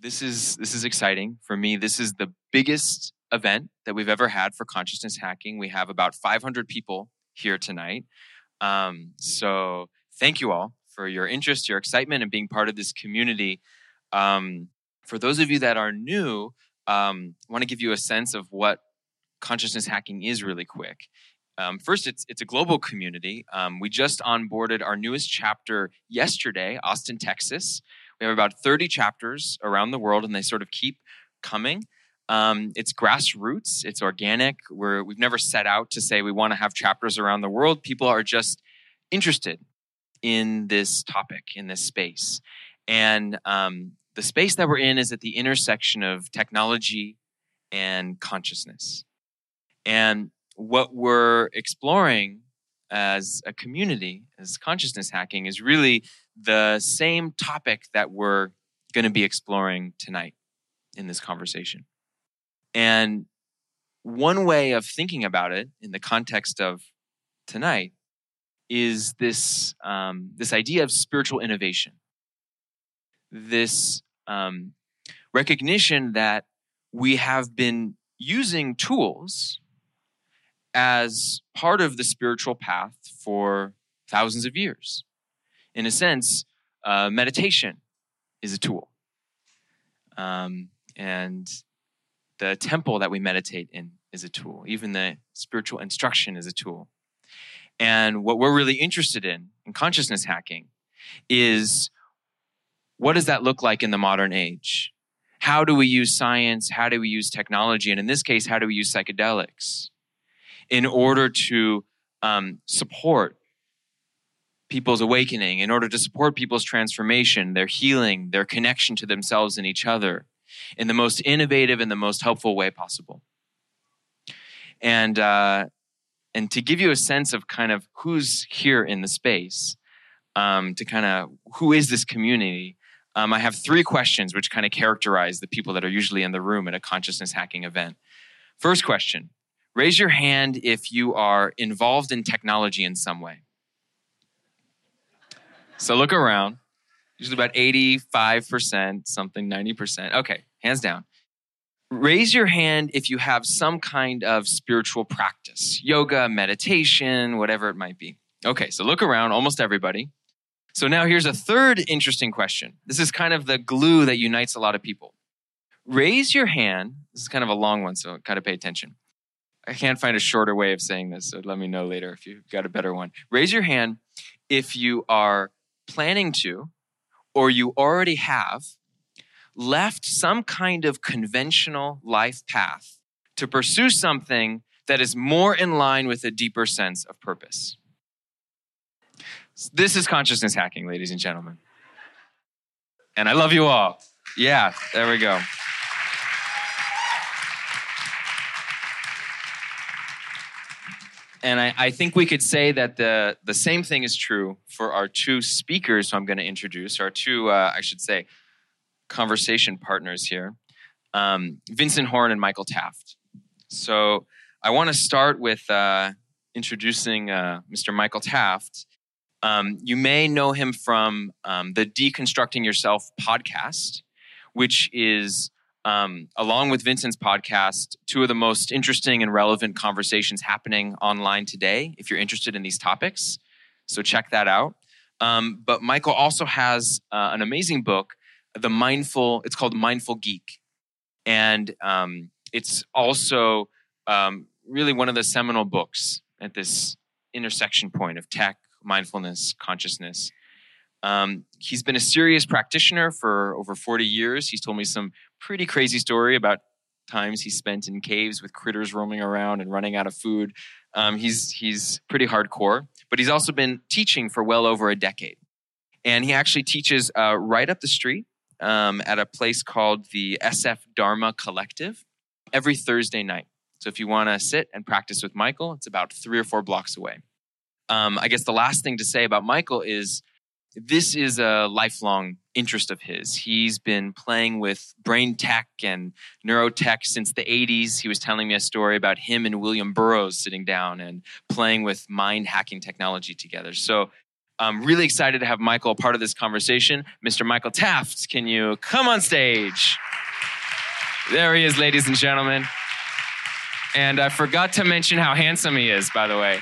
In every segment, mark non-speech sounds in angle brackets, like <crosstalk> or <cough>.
this is this is exciting for me. This is the biggest event that we've ever had for consciousness hacking. We have about 500 people here tonight. Um, so thank you all for your interest, your excitement, and being part of this community. Um, for those of you that are new, um, I want to give you a sense of what consciousness hacking is really quick. Um, first, it's it's a global community. Um, we just onboarded our newest chapter yesterday, Austin, Texas. We have about 30 chapters around the world, and they sort of keep coming. Um, it's grassroots. It's organic. We're, we've never set out to say we want to have chapters around the world. People are just interested in this topic, in this space, and um, the space that we're in is at the intersection of technology and consciousness. And what we're exploring as a community, as consciousness hacking, is really the same topic that we're going to be exploring tonight in this conversation. And one way of thinking about it in the context of tonight is this, um, this idea of spiritual innovation. This um, recognition that we have been using tools as part of the spiritual path for thousands of years. In a sense, uh, meditation is a tool. Um, and the temple that we meditate in is a tool. Even the spiritual instruction is a tool. And what we're really interested in in consciousness hacking is what does that look like in the modern age? How do we use science? How do we use technology? And in this case, how do we use psychedelics in order to um, support people's awakening, in order to support people's transformation, their healing, their connection to themselves and each other in the most innovative and the most helpful way possible? And, uh, and to give you a sense of kind of who's here in the space, um, to kind of who is this community, um, I have three questions which kind of characterize the people that are usually in the room at a consciousness hacking event. First question raise your hand if you are involved in technology in some way. So look around. Usually about 85%, something 90%. Okay, hands down. Raise your hand if you have some kind of spiritual practice yoga, meditation, whatever it might be. Okay, so look around, almost everybody. So now here's a third interesting question. This is kind of the glue that unites a lot of people. Raise your hand. This is kind of a long one, so kind of pay attention. I can't find a shorter way of saying this, so let me know later if you've got a better one. Raise your hand if you are planning to, or you already have, left some kind of conventional life path to pursue something that is more in line with a deeper sense of purpose. This is consciousness hacking, ladies and gentlemen. And I love you all. Yeah, there we go. And I, I, think we could say that the, the same thing is true for our two speakers who I'm going to introduce, our two, uh, I should say, conversation partners here um, Vincent Horn and Michael Taft. So I want to start with uh, introducing uh, Mr. Michael Taft. Um, you may know him from um, the Deconstructing Yourself podcast, which is, um, along with Vincent's podcast, two of the most interesting and relevant conversations happening online today, if you're interested in these topics. So check that out. Um, but Michael also has uh, an amazing book, The Mindful, it's called Mindful Geek. And um, it's also um, really one of the seminal books at this intersection point of tech, mindfulness, consciousness. Um, he's been a serious practitioner for over 40 years. He's told me some pretty crazy story about times he spent in caves with critters roaming around and running out of food. Um, he's he's pretty hardcore, but he's also been teaching for well over a decade, and he actually teaches uh, right up the street um, at a place called the SF Dharma Collective every Thursday night. So if you want to sit and practice with Michael, it's about three or four blocks away um, I guess the last thing to say about Michael is this is a lifelong interest of his. He's been playing with brain tech and neurotech since the 80s. He was telling me a story about him and William Burroughs sitting down and playing with mind hacking technology together. So I'm really excited to have Michael a part of this conversation. Mr. Michael Taft, can you come on stage? There he is, ladies and gentlemen. And I forgot to mention how handsome he is, by the way.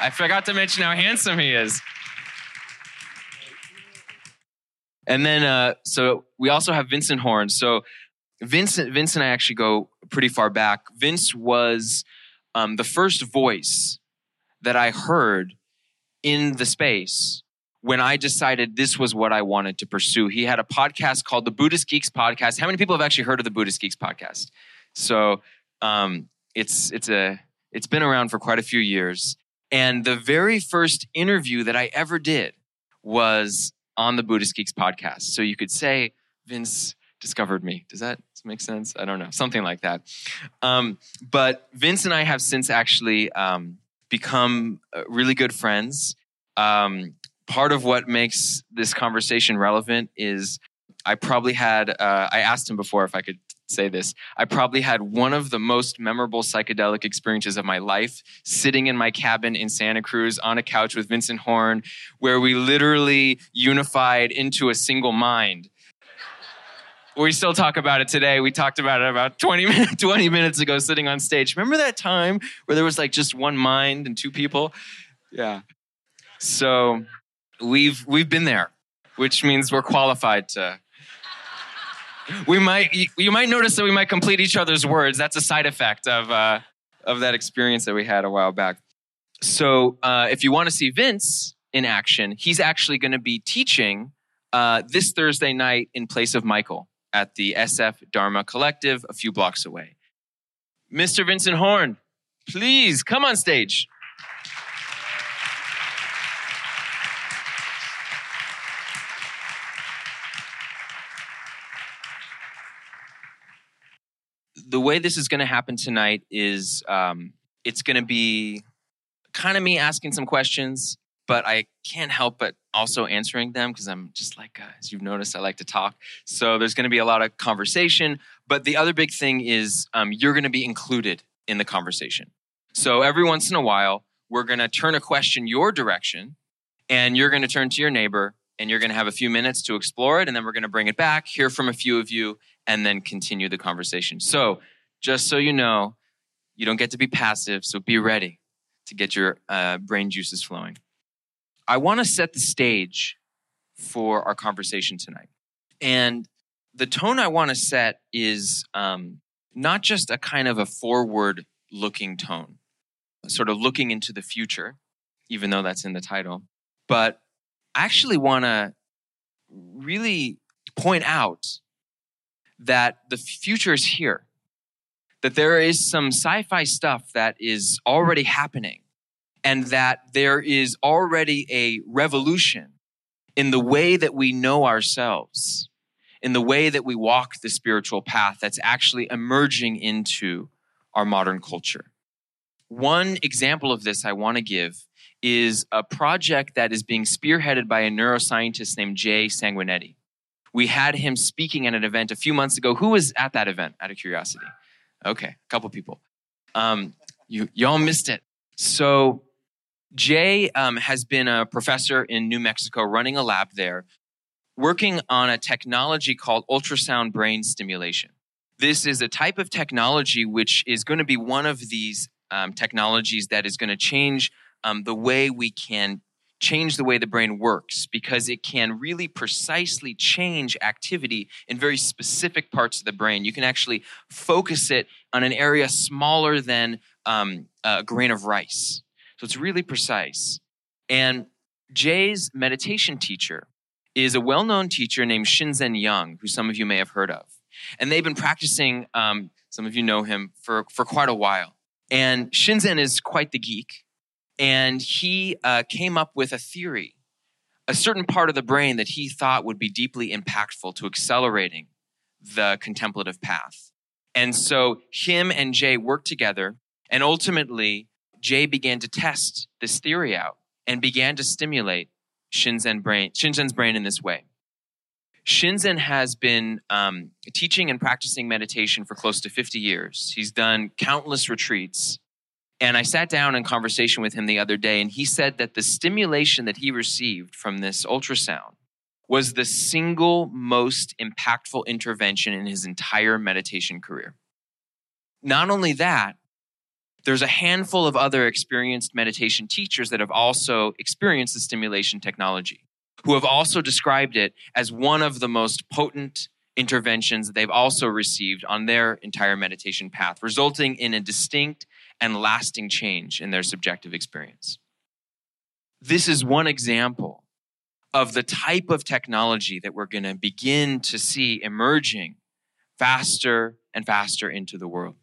I forgot to mention how handsome he is. And then, uh, so we also have Vincent Horn. So Vincent, Vince and I actually go pretty far back. Vince was um, the first voice that I heard in the space when I decided this was what I wanted to pursue. He had a podcast called the Buddhist Geeks Podcast. How many people have actually heard of the Buddhist Geeks Podcast? So um, it's it's a it's been around for quite a few years. And the very first interview that I ever did was on the Buddhist Geeks podcast. So you could say Vince discovered me. Does that make sense? I don't know, something like that. Um, but Vince and I have since actually um, become uh, really good friends. Um, part of what makes this conversation relevant is I probably had, uh, I asked him before if I could say this. I probably had one of the most memorable psychedelic experiences of my life sitting in my cabin in Santa Cruz on a couch with Vincent Horn, where we literally unified into a single mind. We still talk about it today. We talked about it about 20 minutes, <laughs> 20 minutes ago sitting on stage. Remember that time where there was like just one mind and two people? Yeah. So we've we've been there, which means we're qualified to we might you might notice that we might complete each other's words. That's a side effect of uh, of that experience that we had a while back. So uh, if you want to see Vince in action, he's actually going to be teaching uh, this Thursday night in place of Michael at the SF Dharma Collective a few blocks away. Mr. Vincent Horn, please come on stage. The way this is going to happen tonight is um, it's going to be kind of me asking some questions, but I can't help but also answering them because I'm just like, as you've noticed, I like to talk. So there's going to be a lot of conversation. But the other big thing is um, you're going to be included in the conversation. So every once in a while, we're going to turn a question your direction, and you're going to turn to your neighbor and you're going to have a few minutes to explore it, and then we're going to bring it back, hear from a few of you, and then continue the conversation. So, just so you know, you don't get to be passive, so be ready to get your uh, brain juices flowing. I want to set the stage for our conversation tonight. And the tone I want to set is um, not just a kind of a forward looking tone, sort of looking into the future, even though that's in the title, but I actually want to really point out that the future is here, that there is some sci fi stuff that is already happening, and that there is already a revolution in the way that we know ourselves, in the way that we walk the spiritual path that's actually emerging into our modern culture. One example of this I want to give is a project that is being spearheaded by a neuroscientist named Jay Sanguinetti. We had him speaking at an event a few months ago. Who was at that event, out of curiosity? Okay, a couple people. Um, you, y'all missed it. So, Jay um, has been a professor in New Mexico running a lab there, working on a technology called ultrasound brain stimulation. This is a type of technology which is going to be one of these um, technologies that is going to change um, the way we can change the way the brain works because it can really precisely change activity in very specific parts of the brain. You can actually focus it on an area smaller than um, a grain of rice. So it's really precise. And Jay's meditation teacher is a well known teacher named Shinzen Young, who some of you may have heard of. And they've been practicing, um, some of you know him, for, for quite a while. And Shinzen is quite the geek and he uh, came up with a theory, a certain part of the brain that he thought would be deeply impactful to accelerating the contemplative path. And so him and Jay worked together, and ultimately, Jay began to test this theory out and began to stimulate Shinzen brain, Shinzen's brain in this way. Shinzen has been um, teaching and practicing meditation for close to 50 years. He's done countless retreats And I sat down in conversation with him the other day, and he said that the stimulation that he received from this ultrasound was the single most impactful intervention in his entire meditation career. Not only that, there's a handful of other experienced meditation teachers that have also experienced the stimulation technology, who have also described it as one of the most potent interventions that they've also received on their entire meditation path, resulting in a distinct and lasting change in their subjective experience. This is one example of the type of technology that we're going to begin to see emerging faster and faster into the world.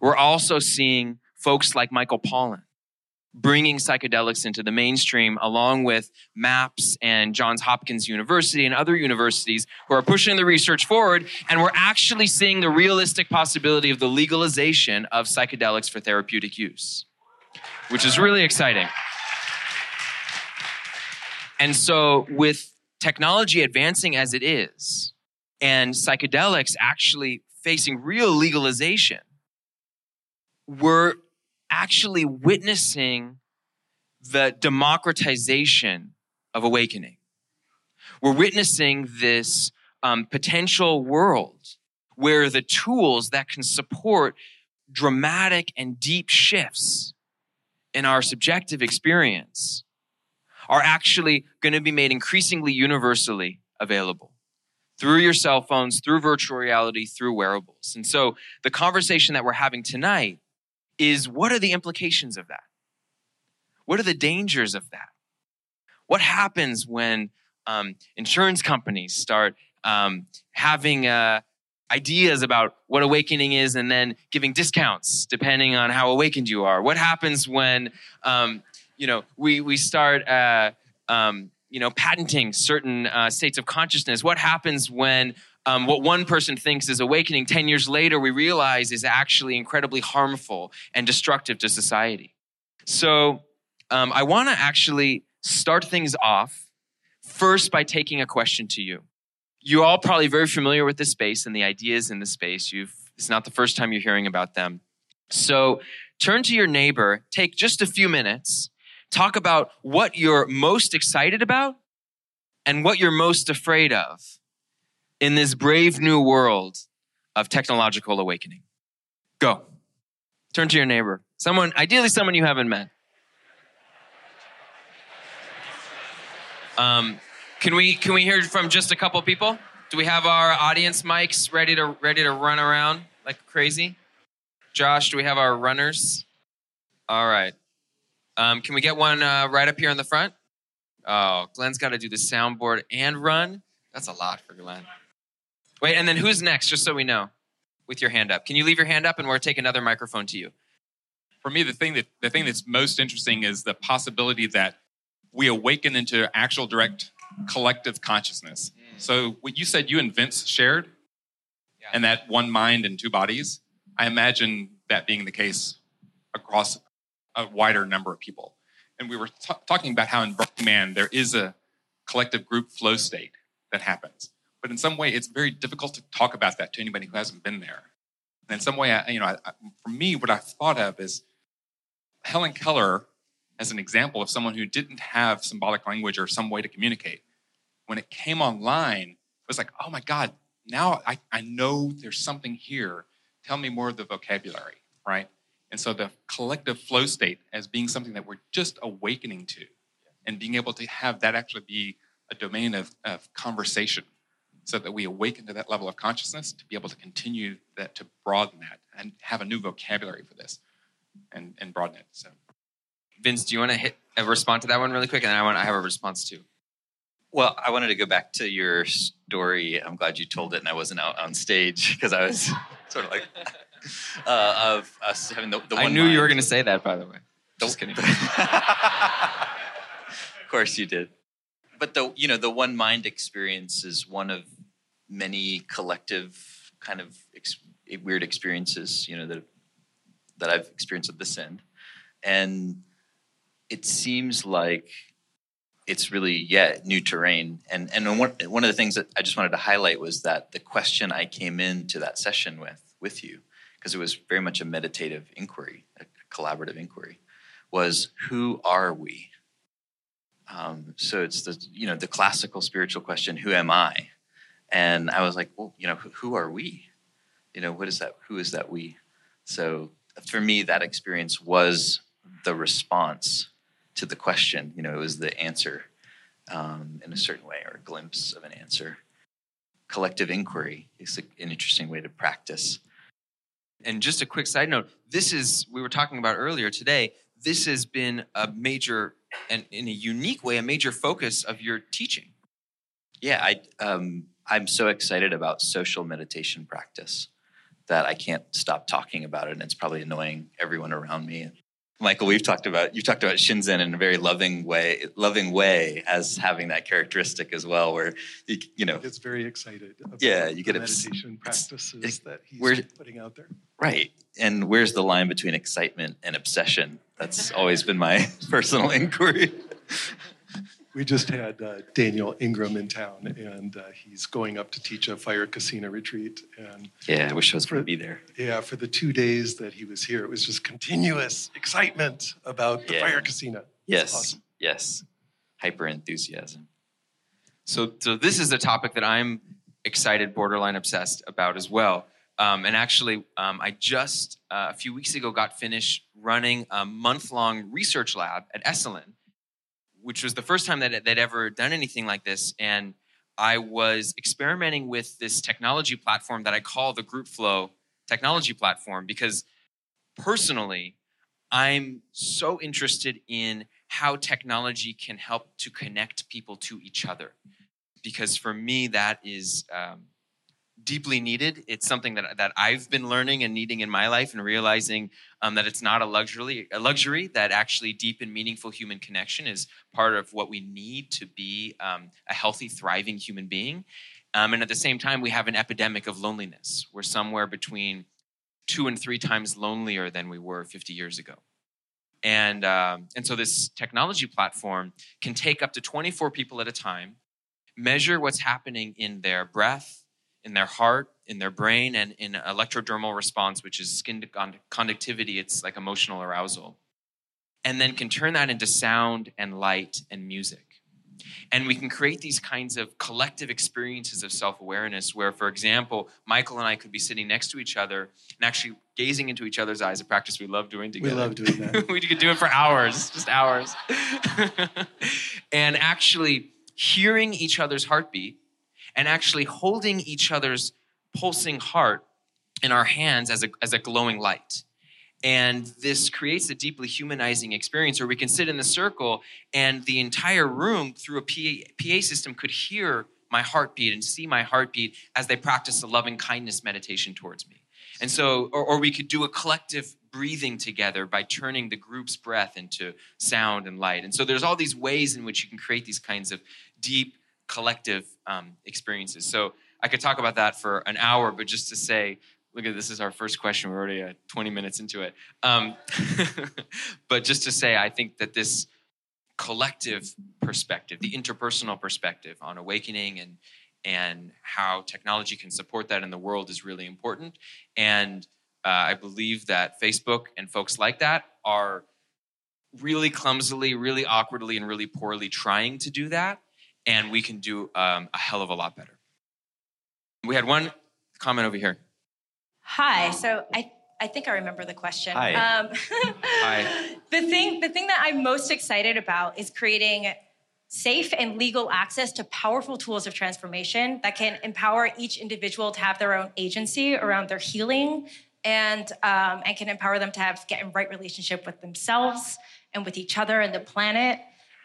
We're also seeing folks like Michael Pollan bringing psychedelics into the mainstream along with MAPS and Johns Hopkins University and other universities who are pushing the research forward. And we're actually seeing the realistic possibility of the legalization of psychedelics for therapeutic use, which is really exciting. And so, with technology advancing as it is, and psychedelics actually facing real legalization, we're actually witnessing the democratization of awakening. We're witnessing this um, potential world where the tools that can support dramatic and deep shifts in our subjective experience are actually going to be made increasingly universally available through your cell phones, through virtual reality, through wearables. And so the conversation that we're having tonight is what are the implications of that? What are the dangers of that? What happens when um, insurance companies start um, having uh, ideas about what awakening is and then giving discounts depending on how awakened you are? What happens when um, you know, we, we start, uh, um, you know, patenting certain uh, states of consciousness. What happens when um, what one person thinks is awakening 10 years later we realize is actually incredibly harmful and destructive to society? So um, I want to actually start things off first by taking a question to you. You're all probably very familiar with this space and the ideas in the space. You've, it's not the first time you're hearing about them. So turn to your neighbor, take just a few minutes, talk about what you're most excited about and what you're most afraid of in this brave new world of technological awakening. Go. Turn to your neighbor. Someone, ideally someone you haven't met. Um, can we can we hear from just a couple people? Do we have our audience mics ready to ready to run around like crazy? Josh, do we have our runners? All right. Um, can we get one uh, right up here in the front? Oh, Glenn's got to do the soundboard and run. That's a lot for Glenn. Wait, and then who's next, just so we know, with your hand up? Can you leave your hand up and we'll take another microphone to you? For me, the thing that the thing that's most interesting is the possibility that we awaken into actual direct collective consciousness. Mm. So what you said you and Vince shared, yeah. and that one mind and two bodies. I imagine that being the case across a wider number of people. And we were t- talking about how in Burning Man there is a collective group flow state that happens. But in some way, it's very difficult to talk about that to anybody who hasn't been there. And in some way, I, you know, I, for me, what I thought of is Helen Keller as an example of someone who didn't have symbolic language or some way to communicate. When it came online, it was like, oh my God, now I, I know there's something here. Tell me more of the vocabulary, right? And so the collective flow state as being something that we're just awakening to and being able to have that actually be a domain of, of conversation so that we awaken to that level of consciousness to be able to continue that, to broaden that and have a new vocabulary for this and, and broaden it. So, Vince, do you want to hit a respond to that one really quick? And then I want I have a response too. Well, I wanted to go back to your story. I'm glad you told it and I wasn't out on stage because I was <laughs> sort of like, uh, of us having the, the I knew mind. you were going to say that, by the way. Just kidding. <laughs> of course you did. But the you know the one mind experience is one of many collective kind of ex- weird experiences you know that that I've experienced at this end, and it seems like it's really yeah new terrain and and one, one of the things that i just wanted to highlight was that the question i came into that session with with you because it was very much a meditative inquiry, a collaborative inquiry was who are we? Um, so it's the you know the classical spiritual question, who am I? And I was like, well, you know, who, are we? You know, what is that? Who is that we? So for me, that experience was the response to the question. You know, it was the answer um, in a certain way or a glimpse of an answer. Collective inquiry is an interesting way to practice. And just a quick side note this is, we were talking about earlier today, this has been a major, and in a unique way, a major focus of your teaching. Yeah, I, um, I'm so excited about social meditation practice that I can't stop talking about it. And it's probably annoying everyone around me. Michael, we've talked about you've talked about Shinzen in a very loving way, loving way as having that characteristic as well, where you, you know, gets very excited. About yeah, you get meditation practices that he's putting out there. Right, and where's the line between excitement and obsession? That's always been my <laughs> personal inquiry we just had uh, Daniel Ingram in town, and uh, he's going up to teach a fire kasina retreat. And yeah, I wish I was going to be there. Yeah, for the two days that he was here, it was just continuous excitement about the yeah. fire kasina. Yes, awesome. yes, hyper enthusiasm. So, so this is a topic that I'm excited, borderline obsessed about as well. Um, and actually, um, I just uh, a few weeks ago got finished running a month long research lab at Esalen which was the first time that they'd ever done anything like this. And I was experimenting with this technology platform that I call the Group Flow technology platform because personally, I'm so interested in how technology can help to connect people to each other. Because for me, that is um, deeply needed. It's something that, that I've been learning and needing in my life and realizing um, that it's not a luxury, a luxury, that actually deep and meaningful human connection is part of what we need to be um, a healthy, thriving human being. Um, and at the same time, we have an epidemic of loneliness. We're somewhere between two and three times lonelier than we were 50 years ago. And, um, and so this technology platform can take up to 24 people at a time, measure what's happening in their breath, in their heart, in their brain, and in electrodermal response, which is skin conductivity. It's like emotional arousal. And then can turn that into sound and light and music. And we can create these kinds of collective experiences of self awareness where, for example, Michael and I could be sitting next to each other and actually gazing into each other's eyes, a practice we love doing together. We love doing that. <laughs> we could do it for hours, just hours. <laughs> and actually hearing each other's heartbeat and actually holding each other's pulsing heart in our hands as a, as a glowing light. And this creates a deeply humanizing experience where we can sit in the circle and the entire room through a PA, PA system could hear my heartbeat and see my heartbeat as they practice a loving kindness meditation towards me. And so, or, or, we could do a collective breathing together by turning the group's breath into sound and light. And so there's all these ways in which you can create these kinds of deep collective um, experiences. So I could talk about that for an hour, but just to say, look at this is our first question. We're already uh, 20 minutes into it. Um, <laughs> but just to say, I think that this collective perspective, the interpersonal perspective on awakening and and how technology can support that in the world is really important. And uh, I believe that Facebook and folks like that are really clumsily, really awkwardly, and really poorly trying to do that and we can do um, a hell of a lot better. We had one comment over here. Hi. So I I think I remember the question. Hi. Um, Hi. <laughs> The thing the thing that I'm most excited about is creating safe and legal access to powerful tools of transformation that can empower each individual to have their own agency around their healing and um, and can empower them to have get in right relationship with themselves and with each other and the planet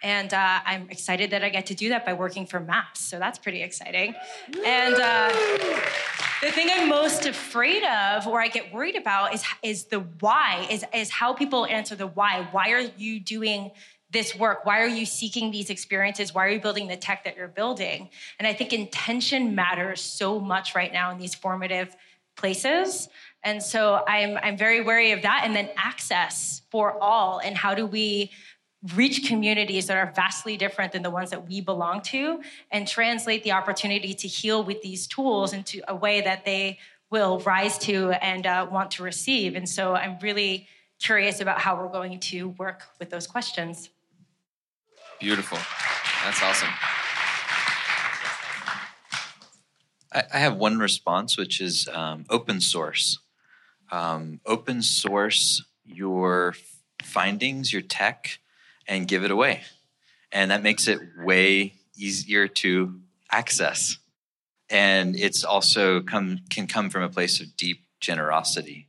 and uh, I'm excited that I get to do that by working for MAPS. So that's pretty exciting. And uh, the thing I'm most afraid of, or I get worried about, is, is the why, is, is how people answer the why. Why are you doing this work? Why are you seeking these experiences? Why are you building the tech that you're building? And I think intention matters so much right now in these formative places. And so I'm, I'm very wary of that. And then access for all. And how do we reach communities that are vastly different than the ones that we belong to and translate the opportunity to heal with these tools into a way that they will rise to and uh, want to receive. And so I'm really curious about how we're going to work with those questions. Beautiful. That's awesome. I, have one response, which is um, open source. Um, open source your findings, your tech, and give it away. And that makes it way easier to access. And it's also come can come from a place of deep generosity,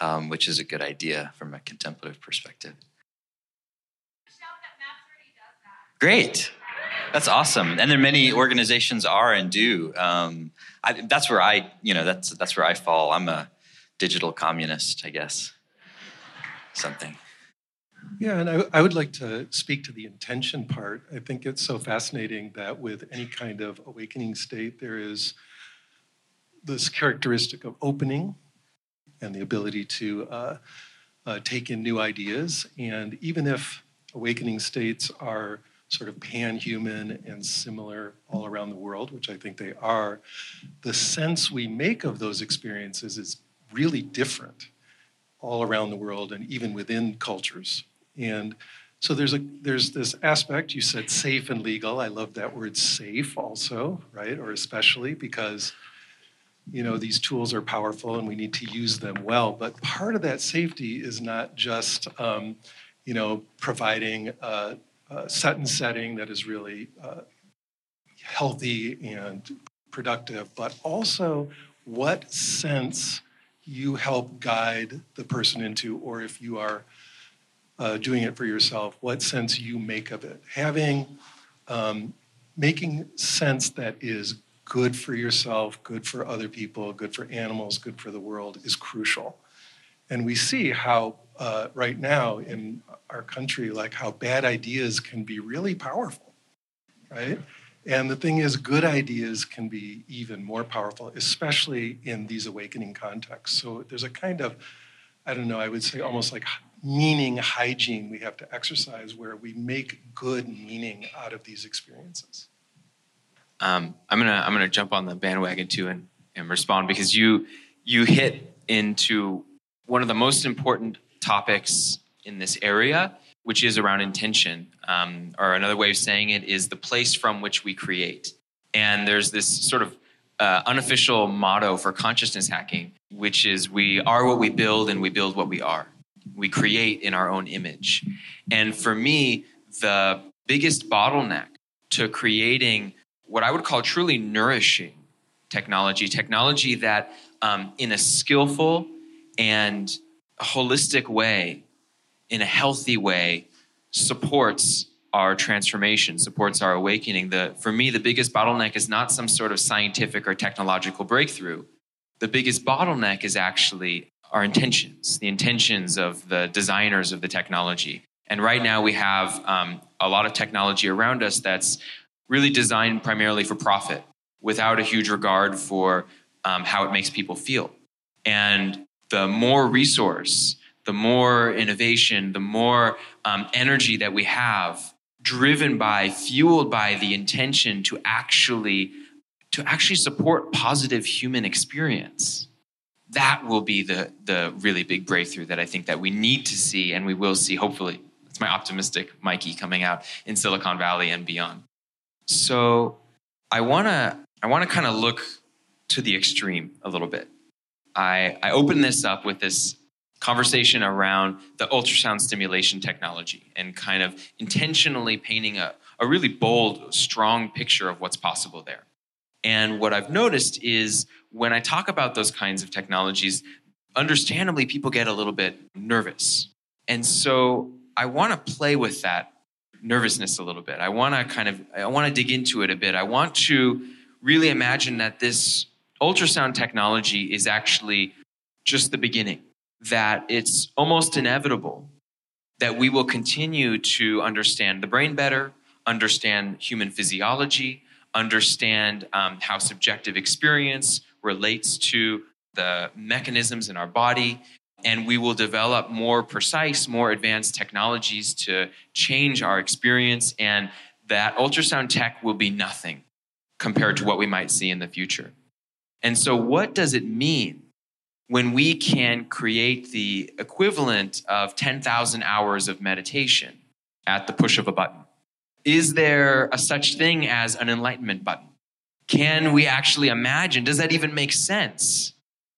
um, which is a good idea from a contemplative perspective. Great. That's awesome, and there many organizations are and do. Um, I, that's where I, you know, that's that's where I fall. I'm a digital communist, I guess. Something. Yeah, and I, I, would like to speak to the intention part. I think it's so fascinating that with any kind of awakening state, there is this characteristic of opening and the ability to uh, uh, take in new ideas. And even if awakening states are sort of pan-human and similar all around the world, which I think they are, the sense we make of those experiences is really different all around the world and even within cultures. And so there's a there's this aspect you said safe and legal. I love that word safe also, right? Or especially because you know these tools are powerful and we need to use them well. But part of that safety is not just um, you know providing a, a set and setting that is really uh, healthy and productive, but also what sense you help guide the person into, or if you are uh, doing it for yourself, what sense you make of it. Having, um, making sense that is good for yourself, good for other people, good for animals, good for the world is crucial. And we see how uh, right now in our country, like how bad ideas can be really powerful, right? And the thing is, good ideas can be even more powerful, especially in these awakening contexts. So there's a kind of, I don't know, I would say almost like meaning hygiene we have to exercise where we make good meaning out of these experiences. Um, I'm gonna I'm gonna jump on the bandwagon too and, and respond because you you hit into one of the most important topics in this area, which is around intention. Um, or another way of saying it is the place from which we create. And there's this sort of uh, unofficial motto for consciousness hacking, which is we are what we build and we build what we are. We create in our own image. And for me, the biggest bottleneck to creating what I would call truly nourishing technology, technology that um, in a skillful and holistic way, in a healthy way, supports our transformation, supports our awakening. The, for me, the biggest bottleneck is not some sort of scientific or technological breakthrough. The biggest bottleneck is actually our intentions, the intentions of the designers of the technology. And right now, we have um, a lot of technology around us that's really designed primarily for profit without a huge regard for um, how it makes people feel. And the more resource, the more innovation, the more um, energy that we have driven by, fueled by the intention to actually to actually support positive human experience that will be the the really big breakthrough that I think that we need to see and we will see hopefully. It's my optimistic Mikey coming out in Silicon Valley and beyond. So I wanna I wanna kind of look to the extreme a little bit. I, I open this up with this conversation around the ultrasound stimulation technology and kind of intentionally painting a, a really bold, strong picture of what's possible there. And what I've noticed is when I talk about those kinds of technologies, understandably, people get a little bit nervous. And so I want to play with that nervousness a little bit. I want to kind of, I want to dig into it a bit. I want to really imagine that this ultrasound technology is actually just the beginning, that it's almost inevitable that we will continue to understand the brain better, understand human physiology, understand um, how subjective experience relates to the mechanisms in our body. And we will develop more precise, more advanced technologies to change our experience. And that ultrasound tech will be nothing compared to what we might see in the future. And so, what does it mean when we can create the equivalent of 10,000 hours of meditation at the push of a button? Is there a such thing as an enlightenment button? Can we actually imagine? Does that even make sense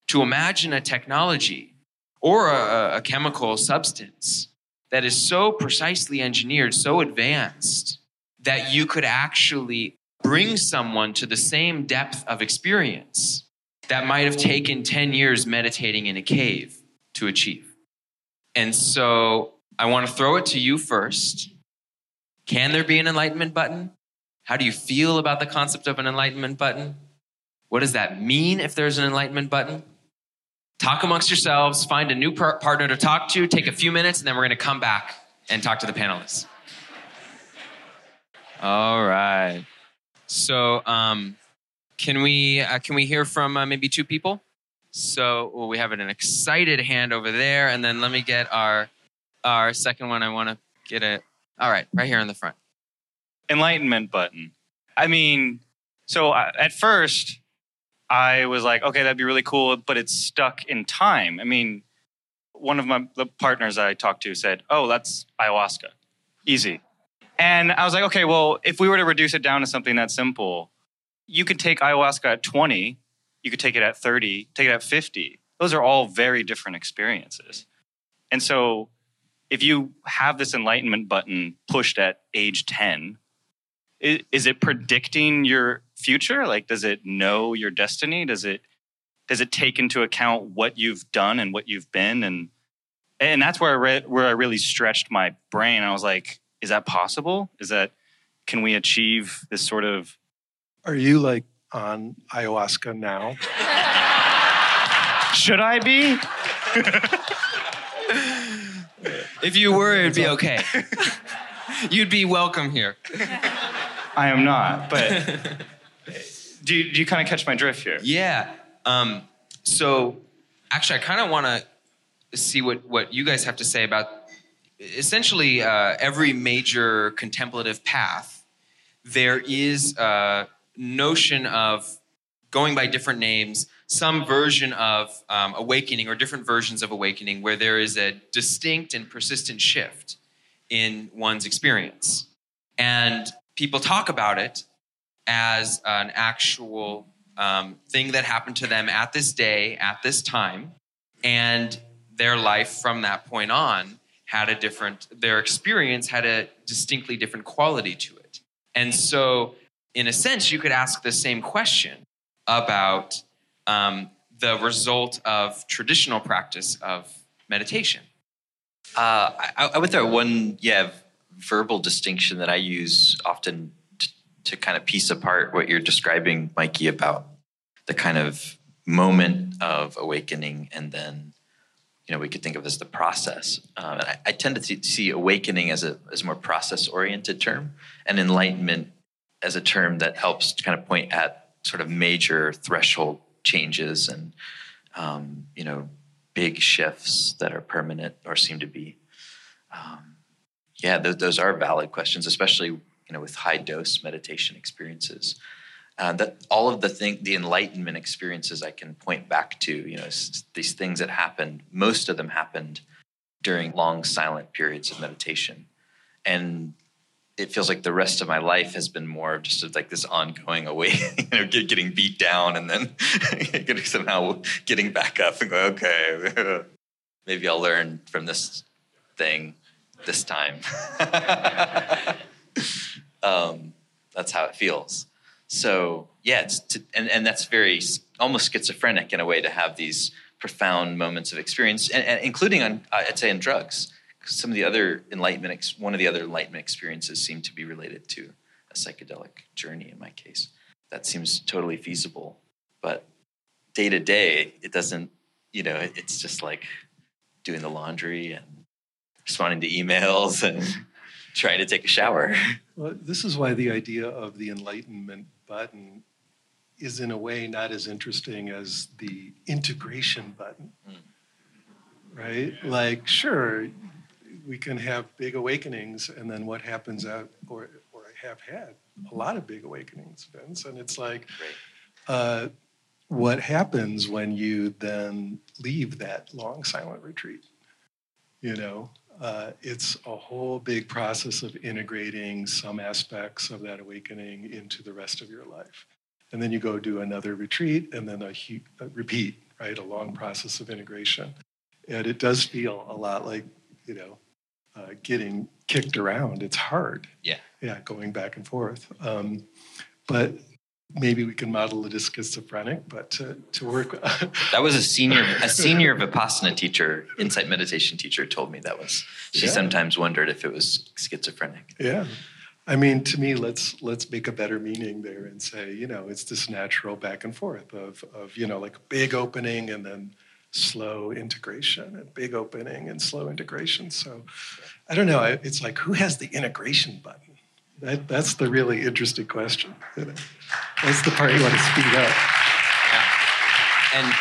to imagine a technology or a, a chemical substance that is so precisely engineered, so advanced, that you could actually bring someone to the same depth of experience that might have taken 10 years meditating in a cave to achieve. And so I want to throw it to you first. Can there be an enlightenment button? How do you feel about the concept of an enlightenment button? What does that mean if there's an enlightenment button? Talk amongst yourselves, find a new par- partner to talk to, take a few minutes, and then we're going to come back and talk to the panelists. All right. So, um, can we uh, can we hear from uh, maybe two people? So well, we have an excited hand over there, and then let me get our our second one. I want to get it. All right, right here in the front. Enlightenment button. I mean, so uh, at first I was like, okay, that'd be really cool, but it's stuck in time. I mean, one of my the partners I talked to said, "Oh, that's ayahuasca, easy." And I was like, okay, well, if we were to reduce it down to something that simple, you could take ayahuasca at 20, you could take it at 30, take it at 50. Those are all very different experiences. And so if you have this enlightenment button pushed at age 10, is, it predicting your future? Like, does it know your destiny? Does it does it take into account what you've done and what you've been? And and that's where I read where I really stretched my brain. I was like, is that possible? Is that can we achieve this sort of Are you like on ayahuasca now? <laughs> Should I be? <laughs> if you were, it'd be okay. <laughs> You'd be welcome here. I am not, but <laughs> do you, do you kind of catch my drift here? Yeah. Um, so actually, I kind of want to see what, what you guys have to say about essentially uh, every major contemplative path. There is a notion of going by different names, some version of um, awakening or different versions of awakening where there is a distinct and persistent shift in one's experience. And people talk about it as an actual um, thing that happened to them at this day, at this time, and their life from that point on had a different, their experience had a distinctly different quality to it. And so, in a sense, you could ask the same question about um, the result of traditional practice of meditation. Uh, I, I would throw one, yeah, verbal distinction that I use often to, kind of piece apart what you're describing, Mikey, about the kind of moment of awakening and then you know we could think of as the process um, I, I, tend to see awakening as a as a more process oriented term and enlightenment as a term that helps to kind of point at sort of major threshold changes and um, you know big shifts that are permanent or seem to be um, yeah, th- those are valid questions, especially you know with high dose meditation experiences. Uh, that all of the thing, the enlightenment experiences I can point back to, you know, these things that happened. Most of them happened during long silent periods of meditation, and it feels like the rest of my life has been more of just like this ongoing away, <laughs> you know, getting beat down and then <laughs> getting somehow getting back up and go, okay, <laughs> maybe I'll learn from this thing this time. um, that's how it feels. So yeah, it's to, and and that's very almost schizophrenic in a way to have these profound moments of experience, and, and including on I'd say in drugs. Some of the other enlightenment, one of the other enlightenment experiences seem to be related to a psychedelic journey. In my case, that seems totally feasible, but day to day, it doesn't. You know, it's just like doing the laundry and responding to emails and <laughs> trying to take a shower. Well, this is why the idea of the enlightenment button is in a way not as interesting as the integration button. Mm. Right? Like, sure, we can have big awakenings, and then what happens out, or, or I have had a lot of big awakenings, Vince, and it's like, uh, what happens when you then leave that long silent retreat? You know, uh, it's a whole big process of integrating some aspects of that awakening into the rest of your life. And then you go do another retreat and then a, a repeat, right? A long process of integration. And it does feel a lot like, you know, uh, getting kicked around. It's hard. Yeah. Yeah, going back and forth. Um, but maybe we can model it as schizophrenic, but to, to work. <laughs> that was a senior a <laughs> senior Vipassana teacher, insight meditation teacher, told me that was. She Yeah. sometimes wondered if it was schizophrenic. Yeah. I mean, to me, let's let's make a better meaning there and say, you know, it's this natural back and forth of of you know, like a big opening and then slow integration, and big opening and slow integration. So, I don't know. It's like who has the integration button? That that's the really interesting question. That's the part you want to speed up. Yeah. and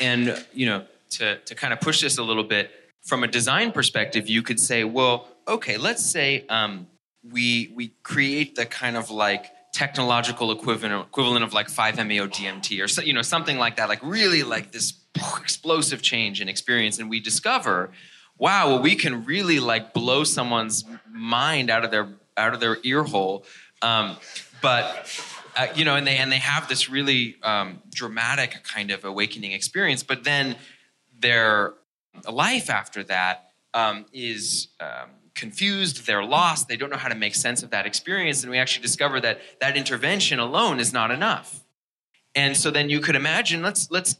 and you know to to kind of push this a little bit from a design perspective you could say well okay let's say um, we we create the kind of like technological equivalent equivalent of like 5meo dmt or so, you know something like that like really like this explosive change in experience and we discover wow well we can really like blow someone's mind out of their out of their ear hole um, but uh, you know, and they and they have this really um, dramatic kind of awakening experience. But then their life after that um, is um, confused. They're lost. They don't know how to make sense of that experience. And we actually discover that that intervention alone is not enough. And so then you could imagine. Let's let's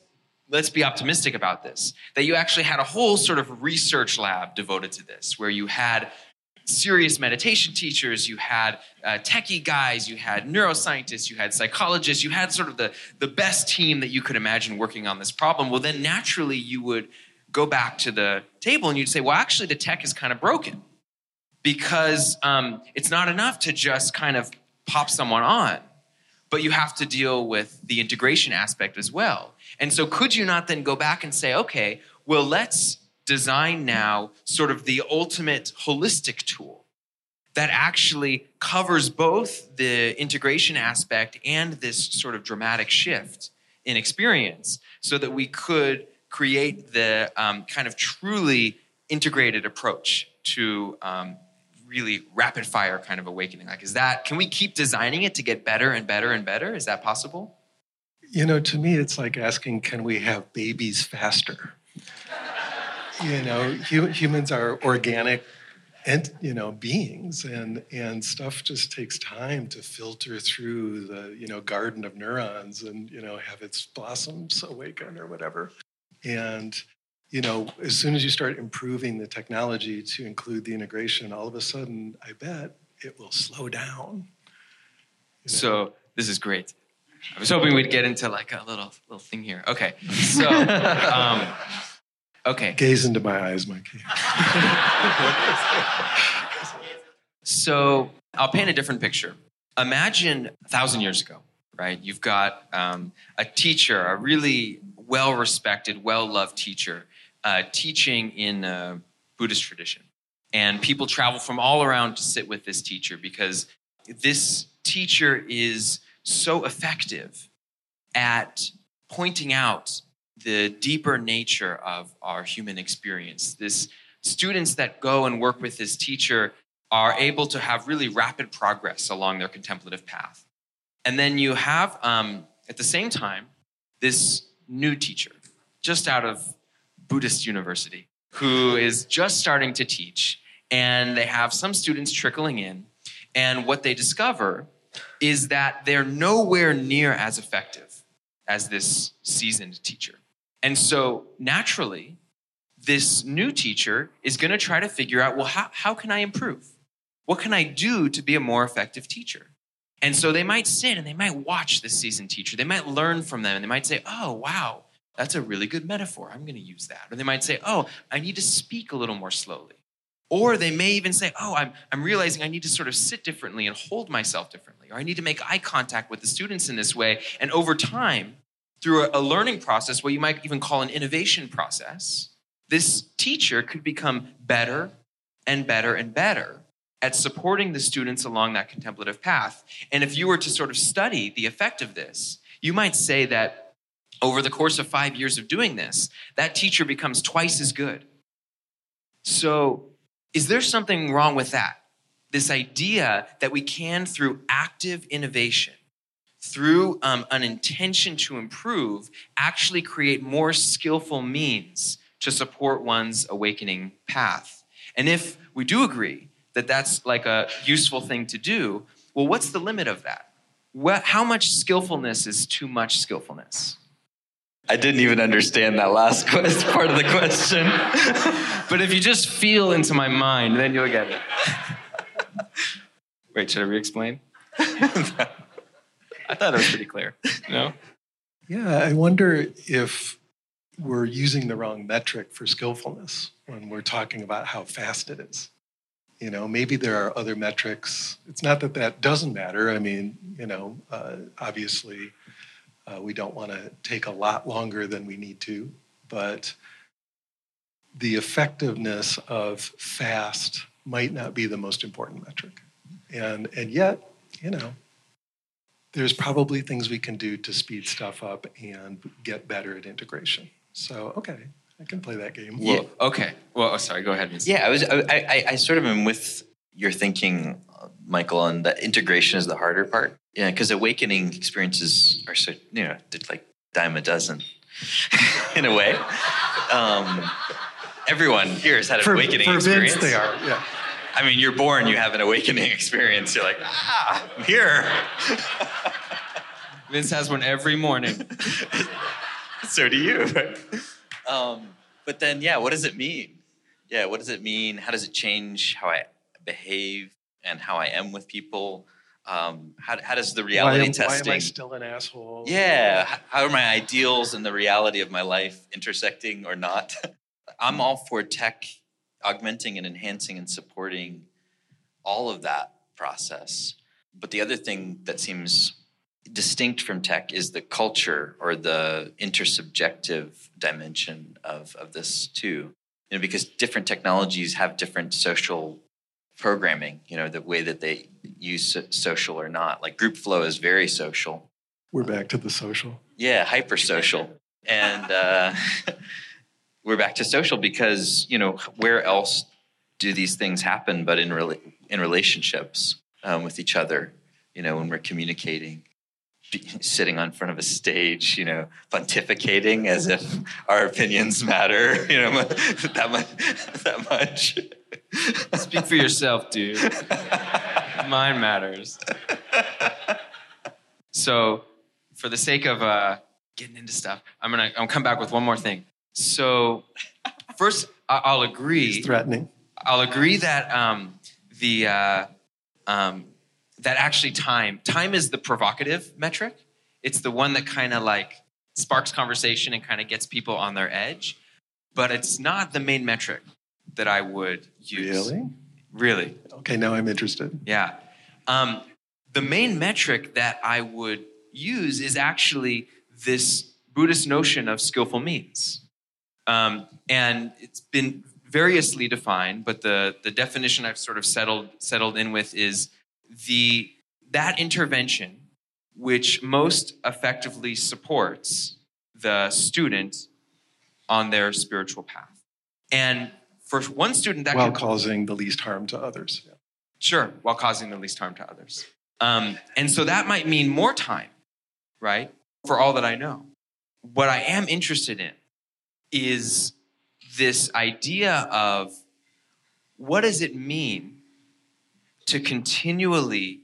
let's be optimistic about this. That you actually had a whole sort of research lab devoted to this, where you had serious meditation teachers, you had uh, techie guys, you had neuroscientists, you had psychologists, you had sort of the, the best team that you could imagine working on this problem. Well, then naturally you would go back to the table and you'd say, well, actually, the tech is kind of broken because um, it's not enough to just kind of pop someone on, but you have to deal with the integration aspect as well. And so, could you not then go back and say, okay, well, let's design now sort of the ultimate holistic tool that actually covers both the integration aspect and this sort of dramatic shift in experience so that we could create the um, kind of truly integrated approach to um, really rapid fire kind of awakening like is that can we keep designing it to get better and better and better is that possible You know, to me, it's like asking, can we have babies faster? you know, hu- humans are organic, and you know, beings, and and stuff just takes time to filter through the you know garden of neurons, and you know, have its blossoms awaken or whatever. And you know, as soon as you start improving the technology to include the integration, all of a sudden, I bet it will slow down. you know? So this is great. I was hoping we'd get into like a little little thing here. Okay, so <laughs> um, okay, gaze into my eyes, Mikey. so I'll paint a different picture. Imagine a thousand years ago, right? You've got um, a teacher, a really well respected, well loved teacher, uh, teaching in a Buddhist tradition. And people travel from all around to sit with this teacher because this teacher is so effective at pointing out the deeper nature of our human experience. This students that go and work with this teacher are able to have really rapid progress along their contemplative path. And then you have, um, at the same time, this new teacher, just out of Buddhist university, who is just starting to teach. And they have some students trickling in. And what they discover is that they're nowhere near as effective as this seasoned teacher. And so naturally, this new teacher is going to try to figure out well, how, how can I improve? What can I do to be a more effective teacher? And so they might sit and they might watch this seasoned teacher. They might learn from them and they might say, oh, wow, that's a really good metaphor. I'm going to use that. Or they might say, oh, I need to speak a little more slowly. Or they may even say, oh, I'm, I'm realizing I need to sort of sit differently and hold myself differently. Or I need to make eye contact with the students in this way. And over time, through a, a learning process, what you might even call an innovation process, this teacher could become better and better and better at supporting the students along that contemplative path. And if you were to sort of study the effect of this, you might say that over the course of five years of doing this, that teacher becomes twice as good. So, is there something wrong with that? This idea that we can, through active innovation, through um, an intention to improve, actually create more skillful means to support one's awakening path. And if we do agree that that's like a useful thing to do, well, what's the limit of that? What, how much skillfulness is too much skillfulness? I didn't even understand that last <laughs> quest, part of the question. <laughs> but if you just feel into my mind, then you'll get it. <laughs> Wait, should I re explain? I thought it was pretty clear. No? Yeah, I wonder if we're using the wrong metric for skillfulness when we're talking about how fast it is. You know, maybe there are other metrics. It's not that that doesn't matter. I mean, you know, uh, obviously, uh, we don't want to take a lot longer than we need to, but the effectiveness of fast might not be the most important metric. And, and yet, you know, there's probably things we can do to speed stuff up and get better at integration. So, okay, I can play that game. Well, okay. Well, oh, sorry. Go ahead. Yeah, I was. I, I, I sort of am with your thinking, Michael, on that integration is the harder part. Yeah, because awakening experiences are so you know like dime a dozen, <laughs> in a way. Um, everyone here has had an for, awakening for experience. Vince, they are. Yeah. I mean, you're born, you have an awakening <laughs> experience. You're like, ah, I'm here. <laughs> Vince has one every morning. so do you. Um, but then, yeah, what does it mean? Yeah, what does it mean? How does it change how I behave and how I am with people? Um, how, how does the reality why am, testing? Why am I still an asshole? Yeah, how are my ideals and the reality of my life intersecting or not? <laughs> I'm all for tech augmenting and enhancing and supporting all of that process. But the other thing that seems distinct from tech is the culture or the intersubjective dimension of, of this too. You know, because different technologies have different social programming, you know, the way that they use social or not. Like group flow is very social. We're back to the social. Yeah, hyper social. and uh, <laughs> we're back to social because, you know, where else do these things happen but in, rela- in relationships um, with each other, you know, when we're communicating? Sitting on front of a stage, you know, pontificating as if our opinions matter, <laughs> you know, <laughs> that much. That much. Speak for yourself, dude. Mine matters. So, for the sake of uh, getting into stuff, I'm gonna I'm gonna come back with one more thing. So, first, I'll agree. He's threatening. I'll agree that um, the uh, um, that actually time time is the provocative metric. It's the one that kind of like sparks conversation and kind of gets people on their edge but it's not the main metric that i would use. Really? really. Okay, now I'm interested. yeah. Um, the main metric that i would use is actually this buddhist notion of skillful means. Um, and it's been variously defined but the, the definition i've sort of settled settled in with is the that intervention which most effectively supports the student on their spiritual path. And for one student, that while could, causing the least harm to others. Yeah. sure, while causing the least harm to others. Um, and so that might mean more time, right? For all that I know. What I am interested in is this idea of what does it mean to continually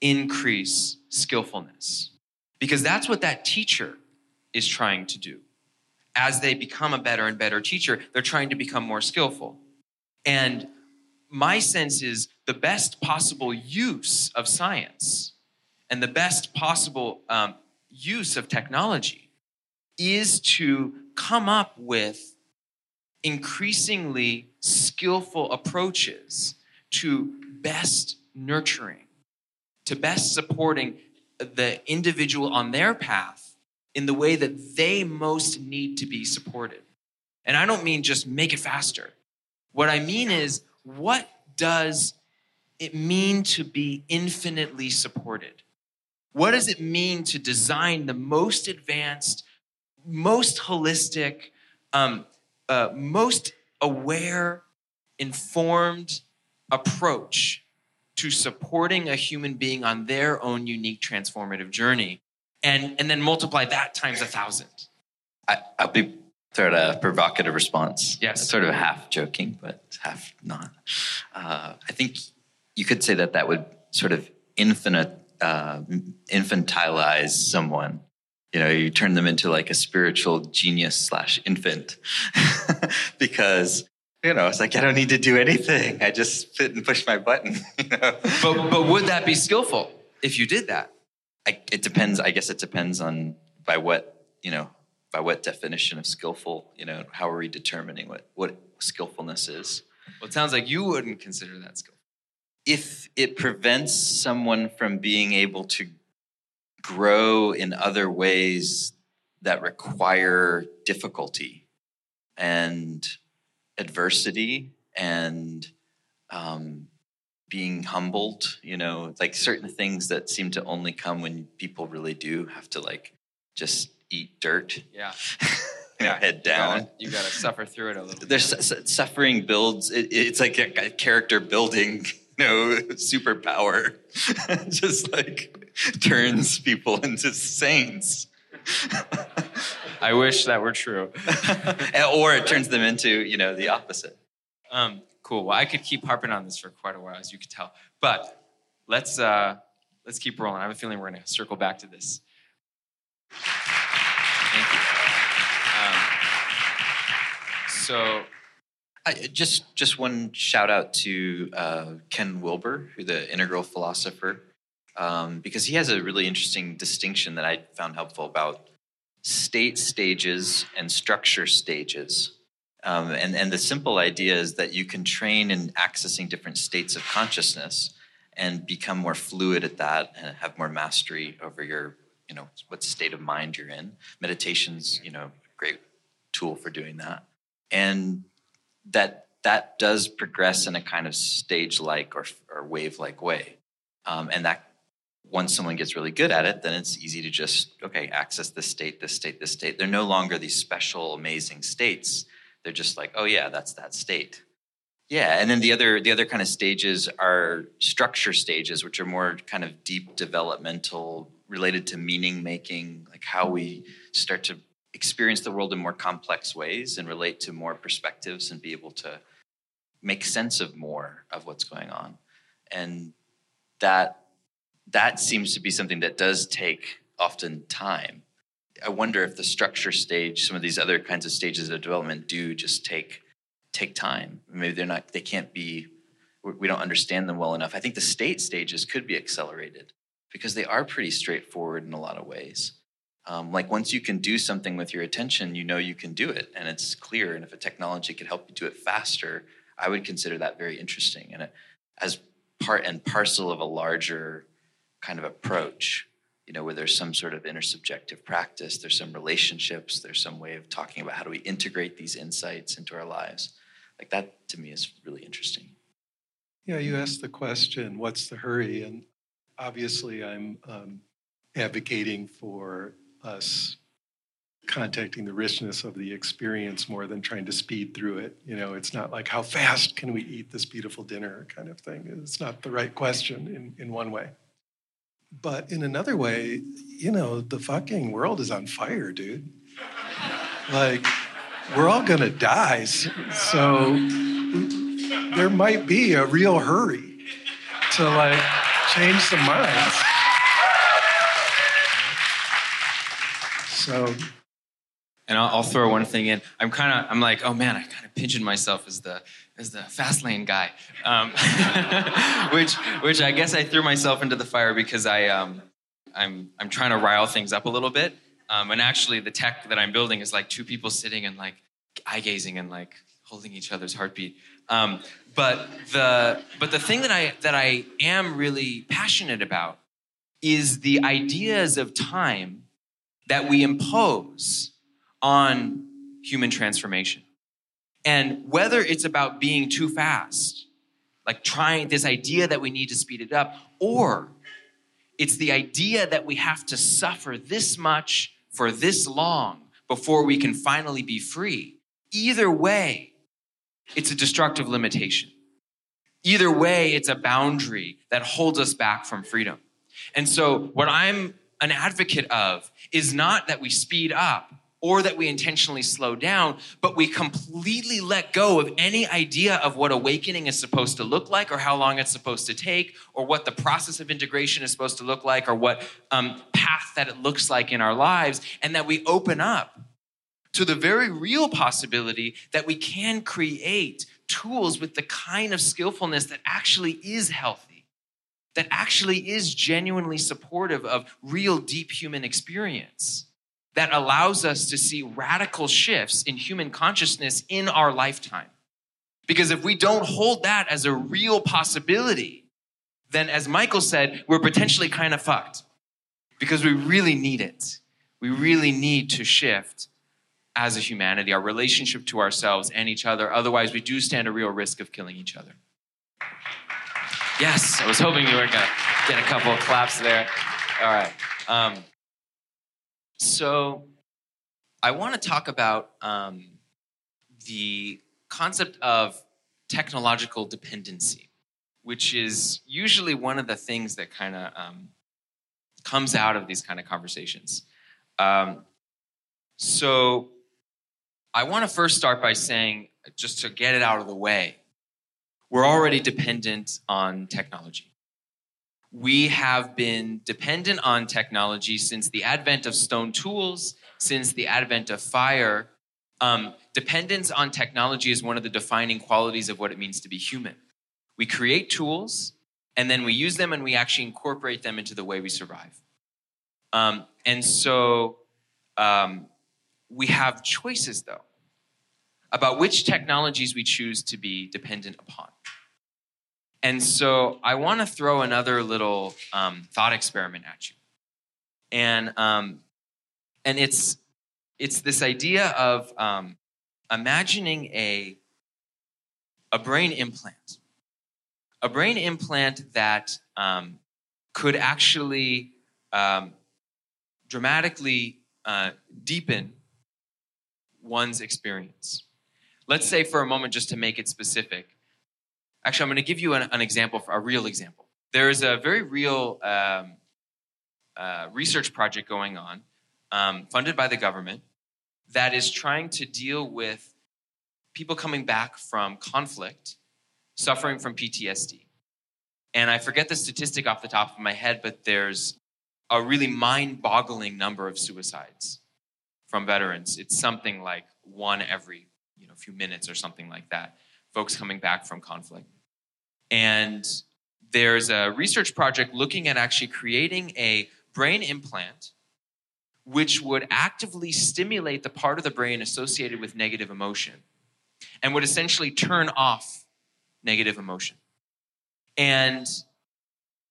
increase skillfulness. Because that's what that teacher is trying to do. As they become a better and better teacher, they're trying to become more skillful. And my sense is the best possible use of science and the best possible um, use of technology is to come up with increasingly skillful approaches to best nurturing, to best supporting the individual on their path in the way that they most need to be supported. And I don't mean just make it faster. What I mean is, what does it mean to be infinitely supported? What does it mean to design the most advanced, most holistic, um, uh, most aware, informed approach to supporting a human being on their own unique transformative journey? And, and then multiply that times a thousand. I, I'll be out a provocative response. Yes. sort of half joking, but half not. Uh, I think you could say that that would sort of infinite uh, infantilize someone. You know, you turn them into like a spiritual genius slash infant <laughs> because you know it's like I don't need to do anything. I just fit and push my button. <laughs> You know? But, but would that be skillful if you did that? I, it depends. I guess it depends on by what you know by what definition of skillful. You know, how are we determining what what skillfulness is? Well, it sounds like you wouldn't consider that skillful. If it prevents someone from being able to grow in other ways that require difficulty and adversity and um, being humbled, you know, like certain things that seem to only come when people really do have to like just eat dirt, Yeah. <laughs> know, head down. You gotta, you gotta suffer through it a little. Bit. There's su- suffering builds. It, it's like a, a character building, <laughs> you know, superpower. <laughs> Just like turns people into saints, I wish that were true. <laughs> or it turns them into, you know, the opposite. Um, cool. Well, I could keep harping on this for quite a while, as you could tell. But let's uh, let's keep rolling. I have a feeling we're going to circle back to this. Thank you. Um, so I, just just one shout out to uh, Ken Wilber, who the integral philosopher, um, because he has a really interesting distinction that I found helpful about state stages and structure stages. Um, and, and the simple idea is that you can train in accessing different states of consciousness and become more fluid at that and have more mastery over your, you know, what state of mind you're in. Meditation's, you know, great tool for doing that. And that that does progress in a kind of stage-like or, or wave-like way. Um, and that once someone gets really good at it, then it's easy to just, okay, access this state, this state, this state. They're no longer these special, amazing states. They're just like oh yeah that's that state. Yeah and then the other the other kind of stages are structure stages which are more kind of deep developmental related to meaning making like how we start to experience the world in more complex ways and relate to more perspectives and be able to make sense of more of what's going on. And that that seems to be something that does take often time I wonder if the structure stage, some of these other kinds of stages of development do just take take time. Maybe they're not, they can't be, we don't understand them well enough. I think the state stages could be accelerated because they are pretty straightforward in a lot of ways. Um, like once you can do something with your attention, you know you can do it and it's clear. And if a technology could help you do it faster, I would consider that very interesting and it, as part and parcel of a larger kind of approach you know, where there's some sort of intersubjective practice, there's some relationships, there's some way of talking about how do we integrate these insights into our lives. Like that to me is really interesting. Yeah, you asked the question, what's the hurry? And obviously, I'm um, advocating for us contacting the richness of the experience more than trying to speed through it. You know, it's not like how fast can we eat this beautiful dinner kind of thing. It's not the right question in, in one way. But in another way, you know, the fucking world is on fire, dude. Like, we're all gonna die. So there might be a real hurry to like change some minds. So and I'll, I'll throw one thing in. I'm kind of, I'm like, oh man, I kind of pigeon myself as the as the fast lane guy, um, <laughs> which which I guess I threw myself into the fire because I um, I'm I'm trying to rile things up a little bit. Um, and actually, the tech that I'm building is like two people sitting and like eye gazing and like holding each other's heartbeat. Um, but the but the thing that I that I am really passionate about is the ideas of time that we impose on human transformation. And whether it's about being too fast, like trying this idea that we need to speed it up, or It's the idea that we have to suffer this much for this long before we can finally be free. Either way, it's a destructive limitation. Either way, it's a boundary that holds us back from freedom. And so, what I'm an advocate of is not that we speed up or that we intentionally slow down, but we completely let go of any idea of what awakening is supposed to look like, or how long it's supposed to take, or what the process of integration is supposed to look like, or what um, path that it looks like in our lives, and that we open up to the very real possibility that we can create tools with the kind of skillfulness that actually is healthy, that actually is genuinely supportive of real deep human experience, that allows us to see radical shifts in human consciousness in our lifetime. Because if we don't hold that as a real possibility, then as Michael said, we're potentially kind of fucked because we really need it. We really need to shift as a humanity, our relationship to ourselves and each other. Otherwise, we do stand a real risk of killing each other. Yes, I was hoping you were going to get a couple of claps there. All right. Um, so, I want to talk about um, the concept of technological dependency, which is usually one of the things that kind of um, comes out of these kind of conversations. Um, so, I want to first start by saying, just to get it out of the way, we're already dependent on technology. We have been dependent on technology since the advent of stone tools, since the advent of fire. Um, dependence on technology is one of the defining qualities of what it means to be human. We create tools, and then we use them and we actually incorporate them into the way we survive. Um, and so, um, we have choices, though, about which technologies we choose to be dependent upon. And so I want to throw another little um, thought experiment at you. And, um, and it's, it's this idea of um, imagining a, a brain implant, a brain implant that um, could actually um, dramatically uh, deepen one's experience. Let's say for a moment, just to make it specific. Actually, I'm going to give you an, an example, a real example. There is a very real um, uh, research project going on, um, funded by the government, that is trying to deal with people coming back from conflict, suffering from PTSD. And I forget the statistic off the top of my head, but there's a really mind boggling number of suicides from veterans. It's something like one every you know, few minutes or something like that, folks coming back from conflict. And there's a research project looking at actually creating a brain implant which would actively stimulate the part of the brain associated with negative emotion and would essentially turn off negative emotion. And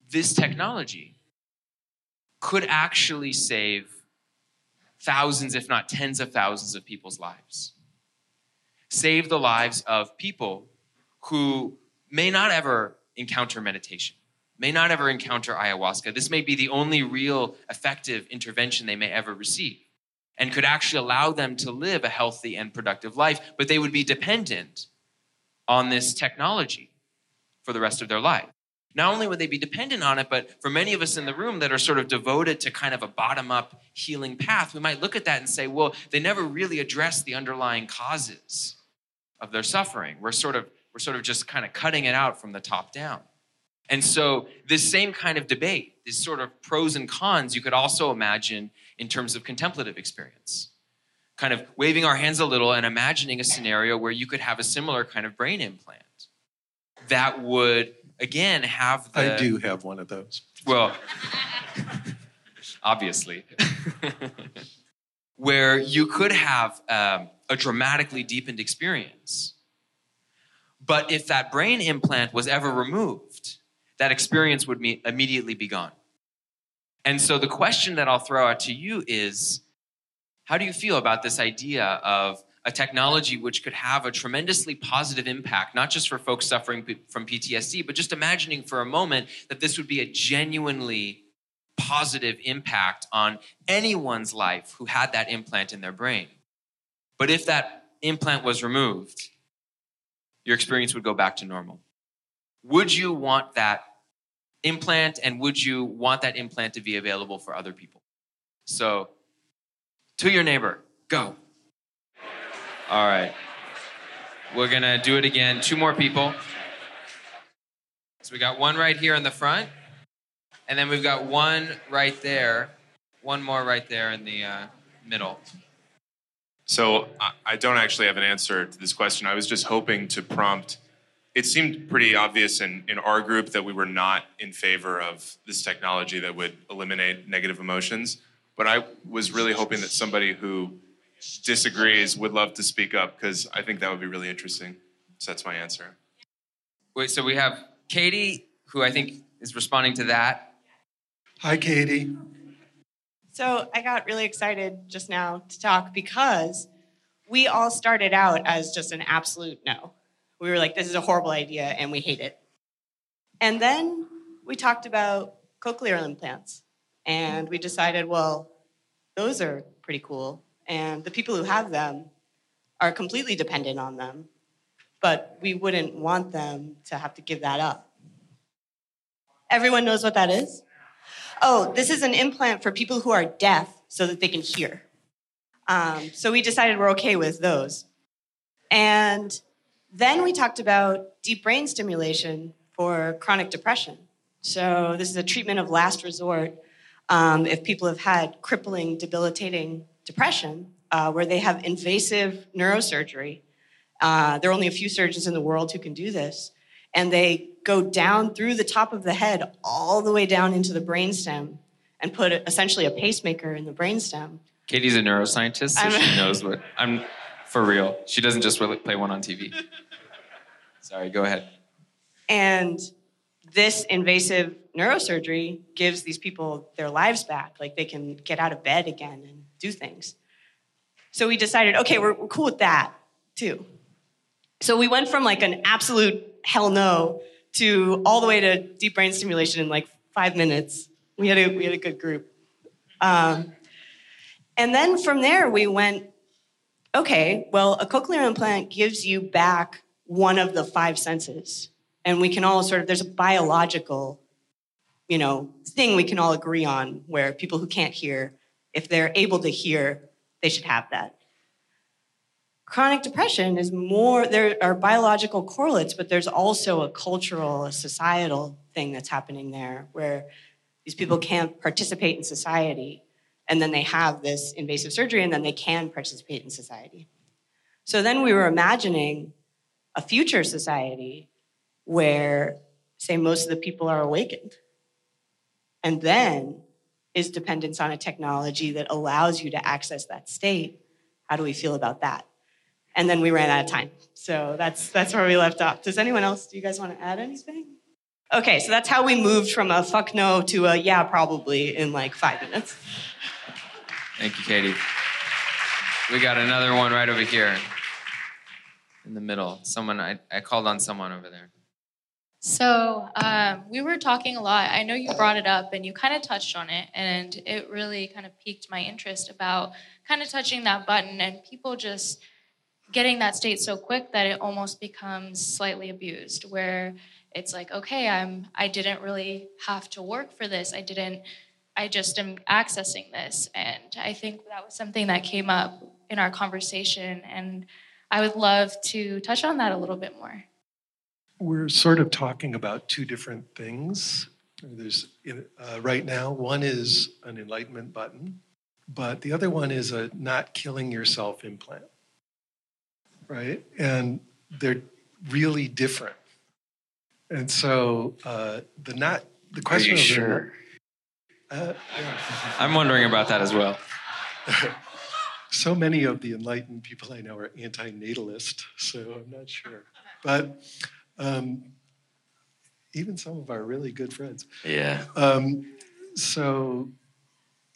this technology could actually save thousands, if not tens of thousands, of people's lives. Save the lives of people who may not ever encounter meditation, may not ever encounter ayahuasca. This may be the only real effective intervention they may ever receive and could actually allow them to live a healthy and productive life, but they would be dependent on this technology for the rest of their life. Not only would they be dependent on it, but for many of us in the room that are sort of devoted to kind of a bottom up healing path, we might look at that and say, well, they never really address the underlying causes of their suffering. We're sort of we're sort of just kind of cutting it out from the top down. And so this same kind of debate, these sort of pros and cons, you could also imagine in terms of contemplative experience. Kind of waving our hands a little and imagining a scenario where you could have a similar kind of brain implant that would again have the I do have one of those. well obviously <laughs> where you could have um, a dramatically deepened experience but if that brain implant was ever removed that experience would me- immediately be gone and so the question that i'll throw out to you is how do you feel about this idea of a technology which could have a tremendously positive impact, not just for folks suffering from PTSD, but just imagining for a moment that this would be a genuinely positive impact on anyone's life who had that implant in their brain. But if that implant was removed, your experience would go back to normal. Would you want that implant and would you want that implant to be available for other people? So, to your neighbor, go. All right. We're going to do it again. Two more people. So, we got one right here in the front, and then we've got one right there, one more right there in the uh, middle. So I- I don't actually have an answer to this question. I was just hoping to prompt. It seemed pretty obvious in, in our group that we were not in favor of this technology that would eliminate negative emotions. But I was really hoping that somebody who disagrees would love to speak up because I think that would be really interesting. So that's my answer. Wait, so we have Katie, who I think is responding to that. Hi, Katie. So I got really excited just now to talk because we all started out as just an absolute no. We were like, this is a horrible idea and we hate it. And then we talked about cochlear implants and we decided, well, those are pretty cool. And the people who have them are completely dependent on them, but we wouldn't want them to have to give that up. Everyone knows what that is? Oh, this is an implant for people who are deaf so that they can hear. Um, so we decided we're okay with those. And then we talked about deep brain stimulation for chronic depression. So this is a treatment of last resort um, if people have had crippling, debilitating depression, uh, where they have invasive neurosurgery. Uh, there are only a few surgeons in the world who can do this. And they go down through the top of the head all the way down into the brainstem and put essentially a pacemaker in the brainstem. Katie's a neuroscientist, so I'm- she <laughs> knows what I'm for real. She doesn't just really play one on TV. Sorry, go ahead. And this invasive neurosurgery gives these people their lives back. Like they can get out of bed again and do things. So we decided, okay, we're, we're cool with that too. So we went from like an absolute hell no to all the way to deep brain stimulation in like five minutes. We had a, we had a good group. Um, and then from there, we went, okay, well, a cochlear implant gives you back one of the five senses. And we can all sort of, there's a biological, you know, thing we can all agree on where people who can't hear, if they're able to hear, they should have that. Chronic depression is more, there are biological correlates, but there's also a cultural, a societal thing that's happening there where these people can't participate in society and then they have this invasive surgery and then they can participate in society. So then we were imagining a future society where, say, most of the people are awakened. And then is dependence on a technology that allows you to access that state. How do we feel about that? And then we ran out of time. So that's, that's where we left off. Does anyone else, do you guys want to add anything? Okay, so that's how we moved from a fuck no to a yeah, probably in like five minutes. Thank you, Katie. We got another one right over here in the middle. Someone, I, I called on someone over there. So um, we were talking a lot. I know you brought it up and you kind of touched on it, and it really kind of piqued my interest about kind of touching that button and people just getting that state so quick that it almost becomes slightly abused, where it's like, okay, I'm I didn't really have to work for this. I didn't. I just am accessing this, and I think that was something that came up in our conversation, and I would love to touch on that a little bit more. We're sort of talking about two different things. There's uh, right now one is an enlightenment button, but the other one is a not killing yourself implant. Right? And they're really different. And so uh, the not the question you of the- sure? Uh, I'm wondering about that as well. <laughs> so many of the enlightened people I know are anti-natalist, so I'm not sure. But um, even some of our really good friends. Yeah. Um, so,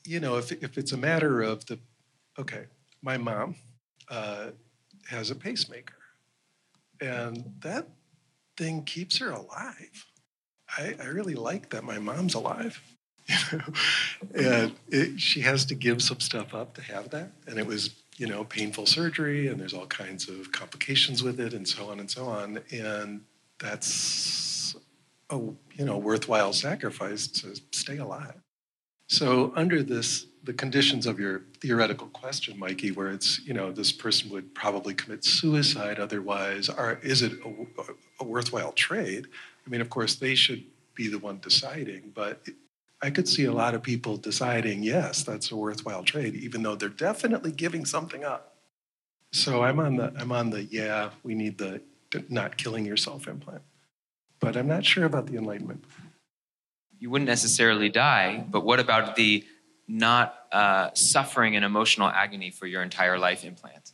you know, if, if it's a matter of the, okay, my mom uh, has a pacemaker, and that thing keeps her alive. I, I really like that my mom's alive. <laughs> You know? and it, she has to give some stuff up to have that. And it was, you know, painful surgery, and there's all kinds of complications with it, and so on and so on. And that's a you know worthwhile sacrifice to stay alive. So under this, the conditions of your theoretical question, Mikey, where it's you know this person would probably commit suicide otherwise, is it a, a worthwhile trade? I mean, of course, they should be the one deciding, but I could see a lot of people deciding, yes, that's a worthwhile trade, even though they're definitely giving something up. So I'm on the I'm on the yeah, we need the not killing yourself implant. But I'm not sure about the enlightenment. You wouldn't necessarily die, but what about the not uh, suffering and emotional agony for your entire life implant,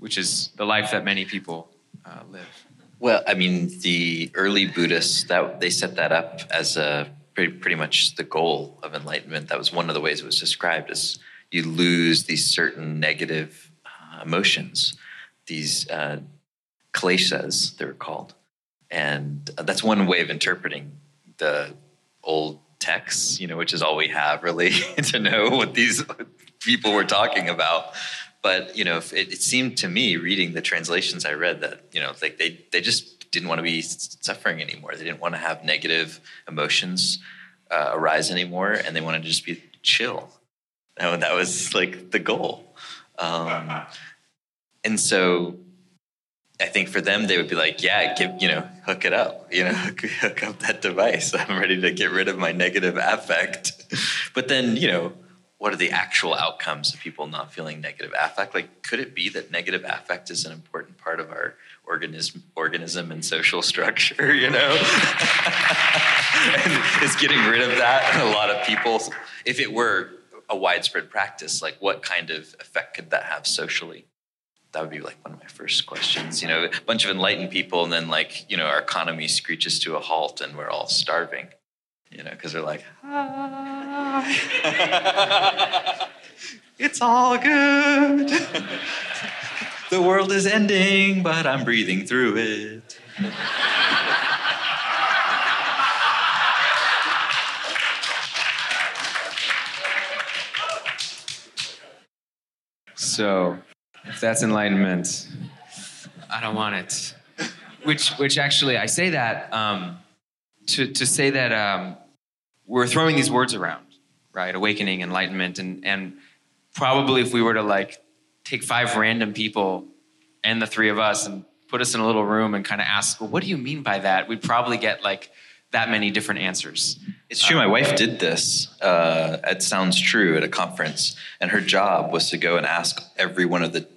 which is the life that many people uh, live? Well, I mean, the early Buddhists that they set that up as a pretty, pretty much the goal of enlightenment. That was one of the ways it was described as you lose these certain negative uh, emotions, these uh, kleshas, they're called. And that's one way of interpreting the old texts, you know, which is all we have really <laughs> to know what these people were talking about. But you know, it, it, seemed to me reading the translations I read that you know, like they they just didn't want to be suffering anymore. They didn't want to have negative emotions uh, arise anymore, and they wanted to just be chill. And that was like the goal. Um, and so I think for them, they would be like, yeah, give, you know, hook it up, you know, <laughs> hook, up that device. <laughs> I'm ready to get rid of my negative affect. <laughs> but then, you know, what are the actual outcomes of people not feeling negative affect? Like, could it be that negative affect is an important part of our organism, organism and social structure, you know? and is getting rid of that a lot of people, if it were a widespread practice, like what kind of effect could that have socially? That would be like one of my first questions. You know, a bunch of enlightened people, and then like you know, our economy screeches to a halt, and we're all starving. You know, because they're like, ah. it's all good. the world is ending, but I'm breathing through it. So if that's enlightenment, I don't want it. Which, which actually, I say that um, to, to say that um, we're throwing these words around, right? Awakening, enlightenment, and, and probably if we were to like take five random people and the three of us and put us in a little room and kind of ask, well, what do you mean by that? We'd probably get like that many different answers. It's true. My wife did this. Uh, it Sounds True at a conference, and her job was to go and ask every one of the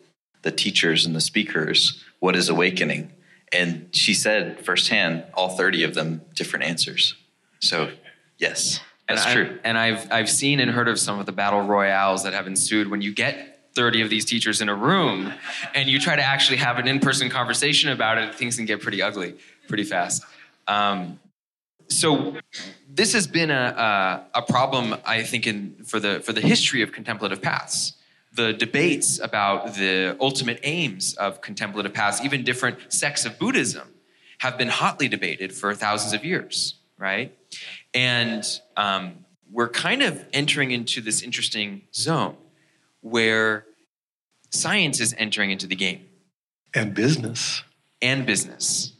the teachers and the speakers what is awakening, and she said firsthand, all thirty of them different answers. So, yes, that's and true. and I've I've seen and heard of some of the battle royales that have ensued when you get 30 of these teachers in a room and you try to actually have an in-person conversation about it things can get pretty ugly pretty fast um, so this has been a, a, a, problem, I think, in, for, the, for the history of contemplative paths. The debates about the ultimate aims of contemplative paths, even different sects of Buddhism, have been hotly debated for thousands of years, right? And um, we're kind of entering into this interesting zone where science is entering into the game. And business. And business.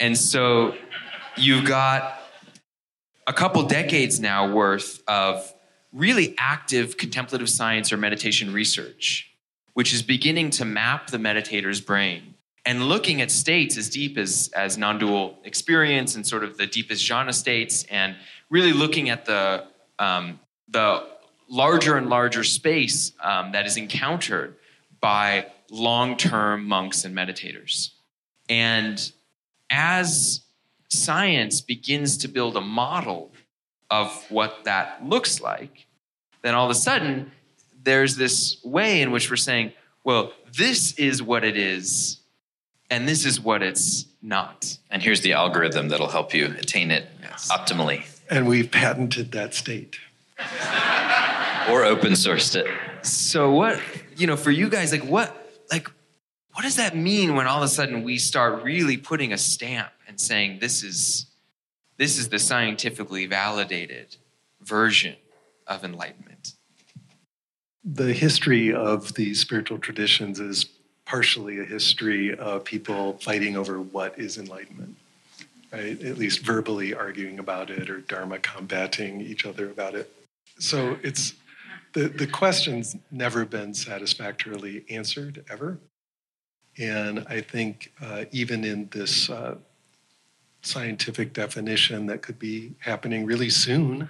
And so you've got a couple decades now worth of really active contemplative science or meditation research, which is beginning to map the meditator's brain and looking at states as deep as, as non dual experience and sort of the deepest jhana states, and really looking at the, um, the larger and larger space um, that is encountered by long term monks and meditators. And as science begins to build a model of what that looks like, then all of a sudden there's this way in which we're saying, well, this is what it is, and this is what it's not. And here's the algorithm that'll help you attain it yes. optimally. And we've patented that state. or open sourced it. So what, you know, for you guys, like what, like, what does that mean when all of a sudden we start really putting a stamp and saying this is this is the scientifically validated version of enlightenment. The history of these spiritual traditions is partially a history of people fighting over what is enlightenment, right? At least verbally arguing about it or dharma combating each other about it. So it's the, the question's never been satisfactorily answered ever. And I think uh, even in this uh, scientific definition that could be happening really soon,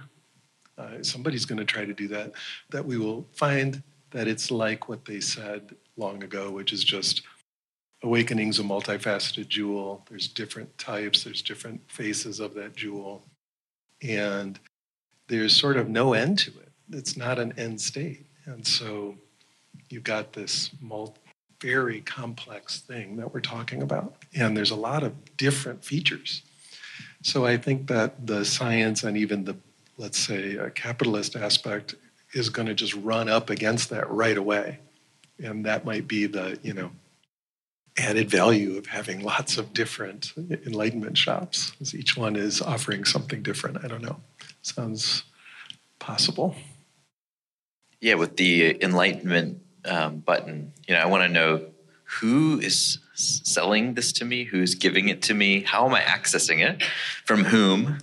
uh, somebody's going to try to do that, that we will find that it's like what they said long ago, which is just awakening's a multifaceted jewel. There's different types, there's different faces of that jewel. And there's sort of no end to it. It's not an end state. And so you've got this multi very complex thing that we're talking about. And there's a lot of different features. So I think that the science and even the, let's say, capitalist aspect is going to just run up against that right away. And that might be the, you know, added value of having lots of different enlightenment shops, each one is offering something different. I don't know. Sounds possible. Yeah, with the enlightenment um, button, you know, I want to know who is selling this to me, who's giving it to me, how am I accessing it, from whom,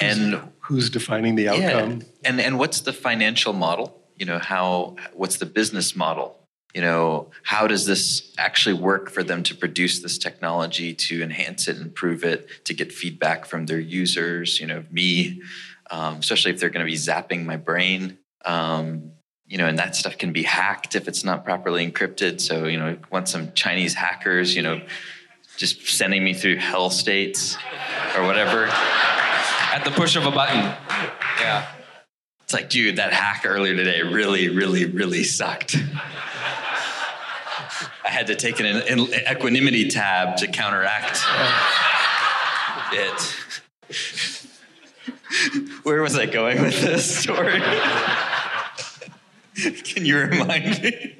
and who's defining the outcome, yeah, and and what's the financial model? You know, how what's the business model? You know, how does this actually work for them to produce this technology, to enhance it, improve it, to get feedback from their users? You know, me, um, especially if they're going to be zapping my brain. Um, you know, and that stuff can be hacked if it's not properly encrypted. So, you know, want some Chinese hackers, you know, just sending me through hell states or whatever. At the push of a button. Yeah. It's like, dude, that hack earlier today really, really, really sucked. I had to take an, an equanimity tab to counteract it. <laughs> Where was I going with this story? <laughs> Can you remind me?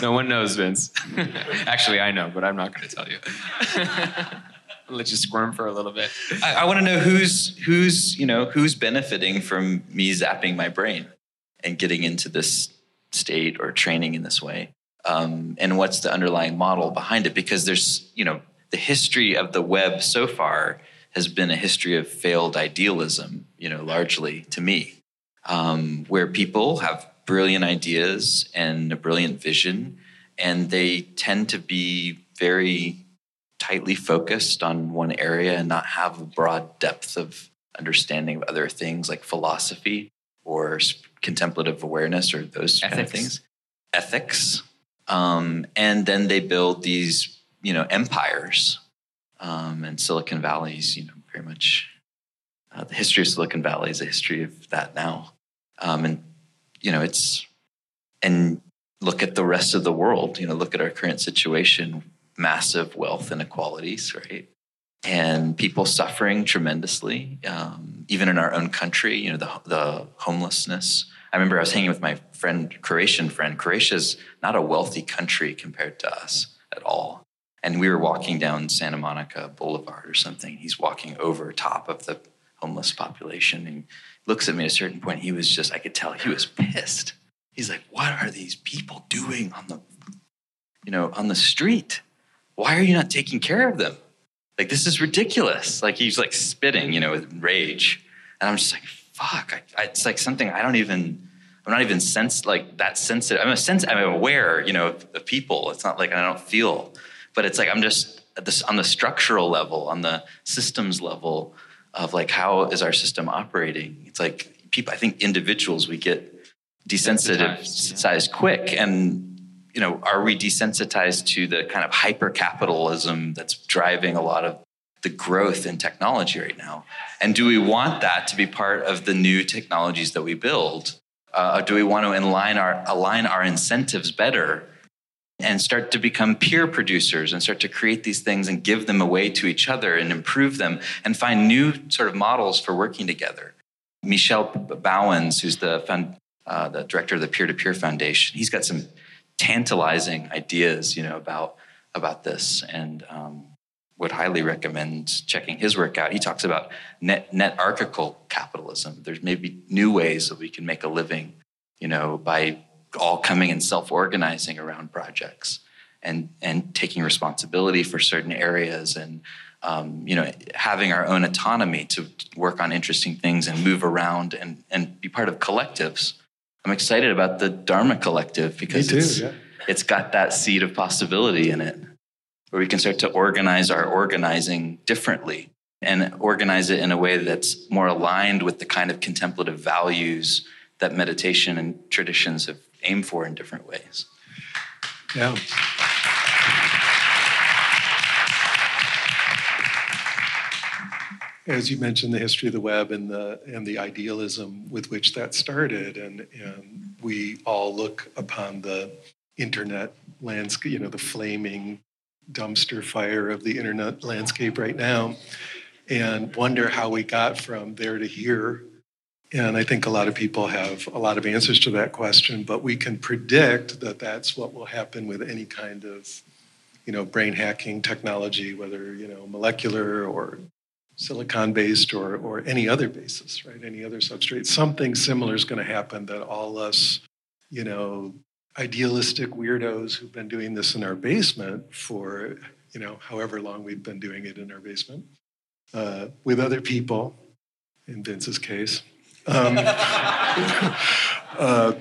No one knows, Vince. <laughs> Actually, I know, but I'm not going to tell you. I'll <laughs> let you squirm for a little bit. I, I want to know who's who's you know who's benefiting from me zapping my brain and getting into this state or training in this way, um, and what's the underlying model behind it? Because there's you know the history of the web so far has been a history of failed idealism, you know, largely to me um, where people have brilliant ideas and a brilliant vision, and they tend to be very tightly focused on one area and not have a broad depth of understanding of other things like philosophy or contemplative awareness or those Ethics. kind of things. Ethics. Um, and then they build these, you know, empires. Um, and Silicon Valley's, you know, very much uh, the history of Silicon Valley is a history of that now. Um, and, you know, it's, and look at the rest of the world, you know, look at our current situation, massive wealth inequalities, right? And people suffering tremendously, um, even in our own country, you know, the, the homelessness. I remember I was hanging with my friend, Croatian friend. Croatia's not a wealthy country compared to us at all. And we were walking down Santa Monica Boulevard or something. He's walking over top of the homeless population and looks at me at a certain point. He was just, I could tell he was pissed. He's like, what are these people doing on the, you know, on the street? Why are you not taking care of them? Like, this is ridiculous. Like, he's like spitting, you know, with rage. And I'm just like, fuck. I, I, it's like something I don't even, I'm not even sense like that sensitive. I'm a sense, I'm aware, you know, of, of people. It's not like I don't feel, but it's like I'm just this, on the structural level, on the systems level, of like how is our system operating? It's like people i think individuals we get desensitized yeah. quick and you know are we desensitized to the kind of hyper capitalism that's driving a lot of the growth in technology right now? And do we want that to be part of the new technologies that we build? Uh, do we want to align our align our incentives better and start to become peer producers and start to create these things and give them away to each other and improve them and find new sort of models for working together. Michel Bauwens, who's the, uh, the director of the Peer to Peer Foundation, he's got some tantalizing ideas, you know, about about this. And um, would highly recommend checking his work out. He talks about net netarchical capitalism. There's maybe new ways that we can make a living, you know, by all coming and self-organizing around projects and and taking responsibility for certain areas and um, you know having our own autonomy to work on interesting things and move around and and be part of collectives. I'm excited about the Dharma Collective because too, it's yeah. it's got that seed of possibility in it where we can start to organize our organizing differently and organize it in a way that's more aligned with the kind of contemplative values that meditation and traditions have aimed for in different ways. Yeah. As you mentioned, the history of the web and the and the idealism with which that started, and and we all look upon the internet landscape, you know, the flaming dumpster fire of the internet landscape right now, and wonder how we got from there to here. And I think a lot of people have a lot of answers to that question, but we can predict that that's what will happen with any kind of, you know, brain hacking technology, whether you know molecular or silicon based or or any other basis, right? Any other substrate. Something similar is going to happen that all us, you know, idealistic weirdos who've been doing this in our basement for you know however long we've been doing it in our basement uh, with other people in vince's case um, <laughs> uh,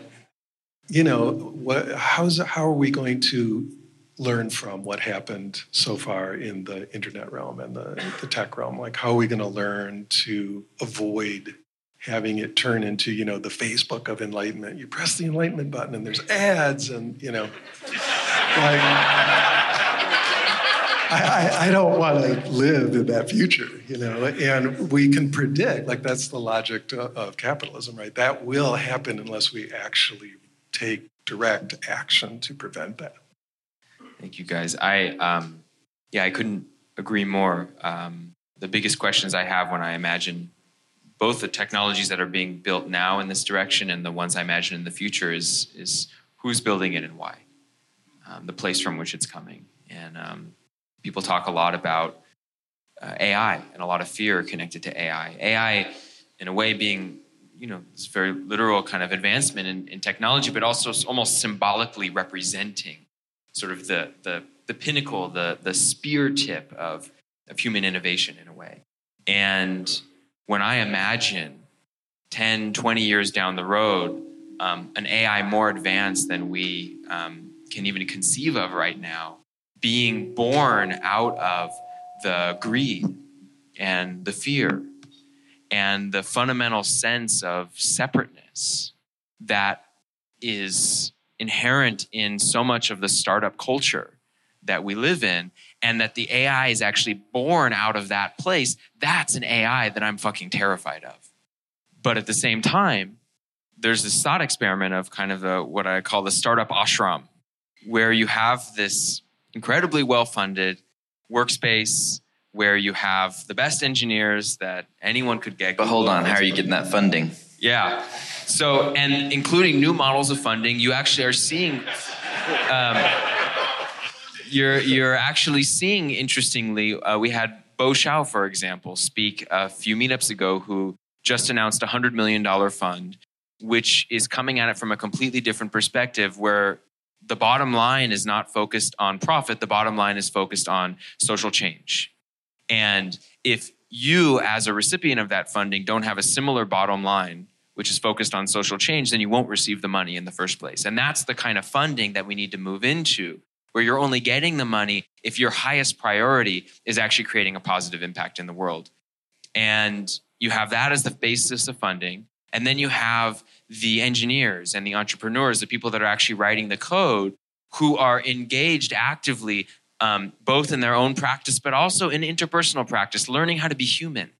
you know what how's how are we going to learn from what happened so far in the internet realm and the, the tech realm? Like how are we going to learn to avoid having it turn into you know the facebook of enlightenment? You press the enlightenment button and there's ads and you know like I, I, don't want to live in that future, you know, and we can predict, like that's the logic to, of capitalism, right? That will happen unless we actually take direct action to prevent that. Thank you, guys. I um, yeah, I couldn't agree more. Um, the biggest questions I have when I imagine both the technologies that are being built now in this direction and the ones I imagine in the future is is who's building it and why, um, the place from which it's coming, and um, people talk a lot about uh, AI and a lot of fear connected to AI. AI, in a way, being you know this very literal kind of advancement in, in technology, but also almost symbolically representing sort of the the the pinnacle, the the spear tip of of human innovation in a way. And when I imagine 10, 20 years down the road, um, an AI more advanced than we um, can even conceive of right now, being born out of the greed and the fear and the fundamental sense of separateness that is inherent in so much of the startup culture that we live in and that the AI is actually born out of that place, that's an AI that I'm fucking terrified of. But at the same time, there's this thought experiment of kind of what I call the startup ashram, where you have this incredibly well funded workspace where you have the best engineers that anyone could get. But hold on, how are you getting that funding? Yeah. So, and including new models of funding, you actually are seeing. Um, you're you're actually seeing interestingly. Uh, we had Bo Shao, for example, speak a few meetups ago, who just announced a hundred million dollar fund, which is coming at it from a completely different perspective, where the bottom line is not focused on profit. The bottom line is focused on social change. And if you, as a recipient of that funding, don't have a similar bottom line, which is focused on social change, then you won't receive the money in the first place. And that's the kind of funding that we need to move into, where you're only getting the money if your highest priority is actually creating a positive impact in the world. And you have that as the basis of funding. And then you have the engineers and the entrepreneurs, the people that are actually writing the code, who are engaged actively, um, both in their own practice, but also in interpersonal practice, learning how to be human,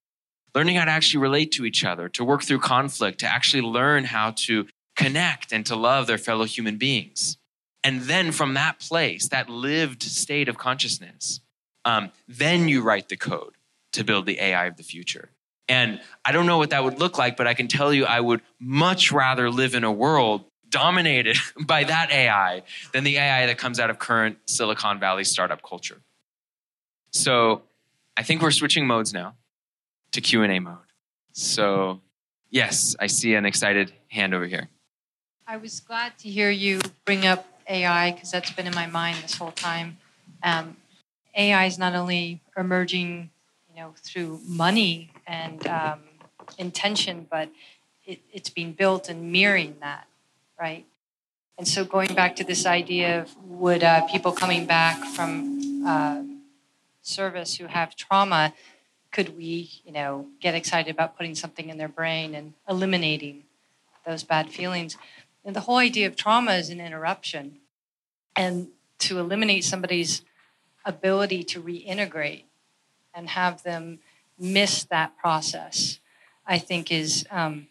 learning how to actually relate to each other, to work through conflict, to actually learn how to connect and to love their fellow human beings. And then from that place, that lived state of consciousness, um, then you write the code to build the AI of the future. And I don't know what that would look like, but I can tell you I would much rather live in a world dominated <laughs> by that AI than the AI that comes out of current Silicon Valley startup culture. So I think we're switching modes now to Q&A mode. So yes, I see an excited hand over here. I was glad to hear you bring up AI because that's been in my mind this whole time. Um, AI is not only emerging, you know, through money and um, intention, but it, it's being built and mirroring that, right? And so going back to this idea of would uh, people coming back from uh, service who have trauma, could we, you know, get excited about putting something in their brain and eliminating those bad feelings? And the whole idea of trauma is an interruption. And to eliminate somebody's ability to reintegrate and have them miss that process, I think is um,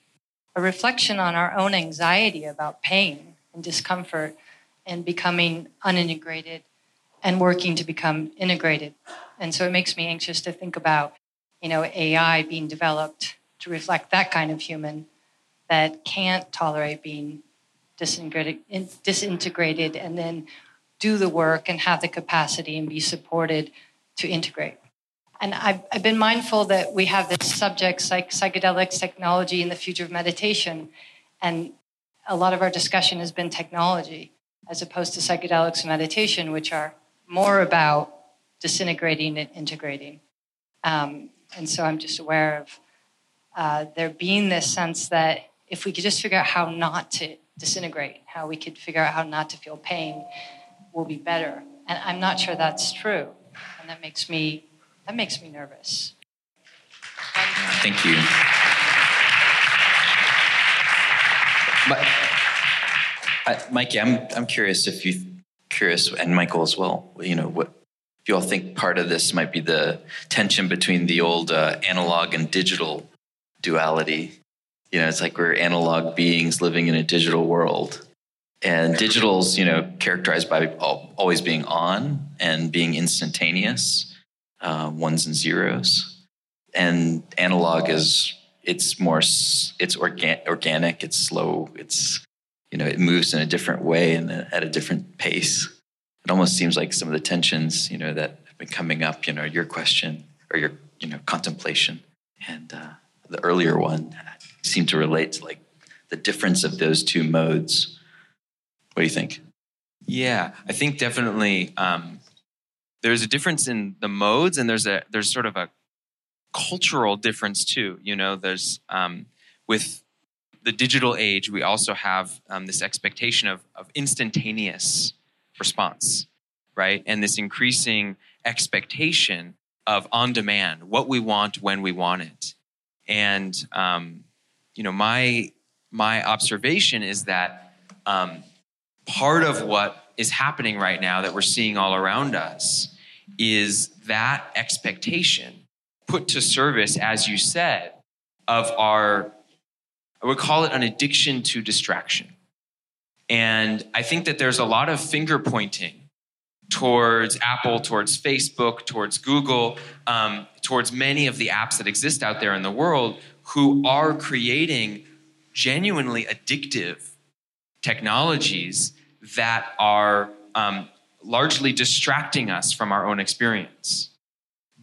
a reflection on our own anxiety about pain and discomfort and becoming unintegrated and working to become integrated. And so it makes me anxious to think about, you know, AI being developed to reflect that kind of human that can't tolerate being disintegrated, disintegrated and then do the work and have the capacity and be supported to integrate. And I've, I've been mindful that we have this subject, like psychedelics, technology, and the future of meditation. And a lot of our discussion has been technology as opposed to psychedelics and meditation, which are more about disintegrating and integrating. Um, and so I'm just aware of uh, there being this sense that if we could just figure out how not to disintegrate, how we could figure out how not to feel pain, we'll be better. And I'm not sure that's true. And that makes me that makes me nervous. Thank you. But, I, Mikey, I'm I'm curious if you curious and Michael as well. You know what if you all think part of this might be the tension between the old uh, analog and digital duality. You know, it's like we're analog beings living in a digital world. And digital's, you know, characterized by always being on and being instantaneous, uh, ones and zeros. And analog is it's more it's organ- organic, it's slow, it's you know, it moves in a different way and at a different pace. It almost seems like some of the tensions, you know, that have been coming up, you know, your question or your, you know, contemplation and uh, the earlier one seem to relate to like the difference of those two modes what do you think? Yeah, I think definitely um, there's a difference in the modes, and there's a there's sort of a cultural difference too. You know, there's um, with the digital age, we also have um, this expectation of, of instantaneous response, right? And this increasing expectation of on demand, what we want when we want it. And um, you know, my my observation is that um, part of what is happening right now that we're seeing all around us is that expectation put to service, as you said, of our, I would call it an addiction to distraction. And I think that there's a lot of finger pointing towards Apple, towards Facebook, towards Google, um, towards many of the apps that exist out there in the world who are creating genuinely addictive technologies that are um, largely distracting us from our own experience.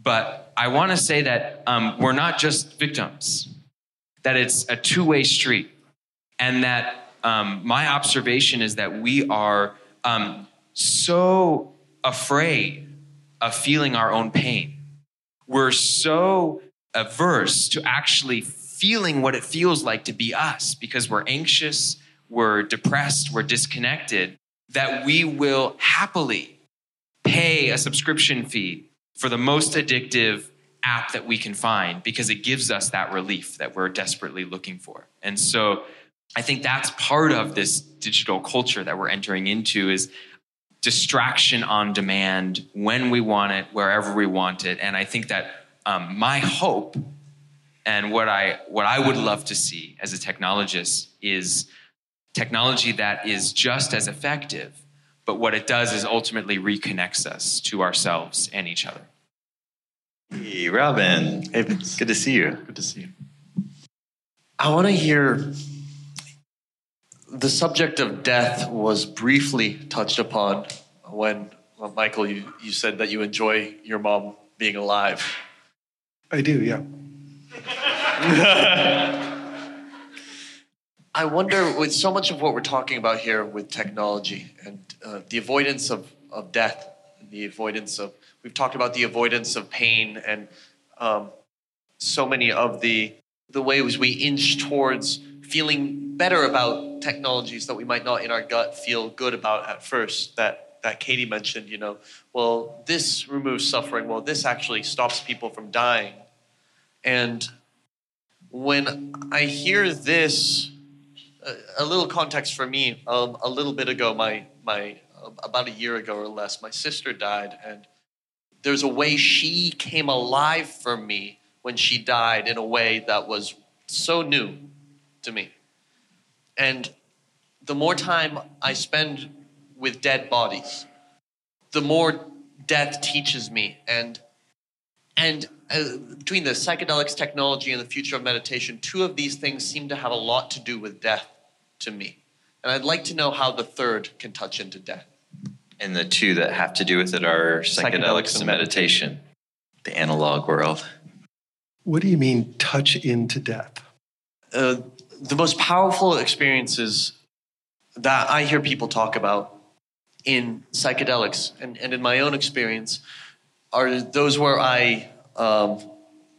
But I want to say that um, we're not just victims, that it's a two way street. And that um, my observation is that we are um, so afraid of feeling our own pain. We're so averse to actually feeling what it feels like to be us because we're anxious we're depressed, we're disconnected, that we will happily pay a subscription fee for the most addictive app that we can find because it gives us that relief that we're desperately looking for. And so I think that's part of this digital culture that we're entering into is distraction on demand when we want it, wherever we want it. And I think that um, my hope and what I what I would love to see as a technologist is technology that is just as effective, but what it does is ultimately reconnects us to ourselves and each other. Hey, Robin. Hey, Vince. Good to see you. Good to see you. I want to hear the subject of death was briefly touched upon when, well, Michael, you, you said that you enjoy your mom being alive. I do, yeah. <laughs> I wonder, with so much of what we're talking about here with technology and uh, the avoidance of, of death, the avoidance of, we've talked about the avoidance of pain and um, so many of the, the ways we inch towards feeling better about technologies that we might not in our gut feel good about at first that, that Katie mentioned, you know, well, this removes suffering. Well, this actually stops people from dying. And when I hear this, a, little context for me. Um, a little bit ago, my my about a year ago or less, my sister died, and there's a way she came alive for me when she died in a way that was so new to me. And the more time I spend with dead bodies, the more death teaches me. And and uh, between the psychedelics technology and the future of meditation, two of these things seem to have a lot to do with death to me. And I'd like to know how the third can touch into death. And the two that have to do with it are psychedelics, psychedelics and meditation, the analog world. What do you mean, touch into death? Uh, the most powerful experiences that I hear people talk about in psychedelics and, and in my own experience are those where I um,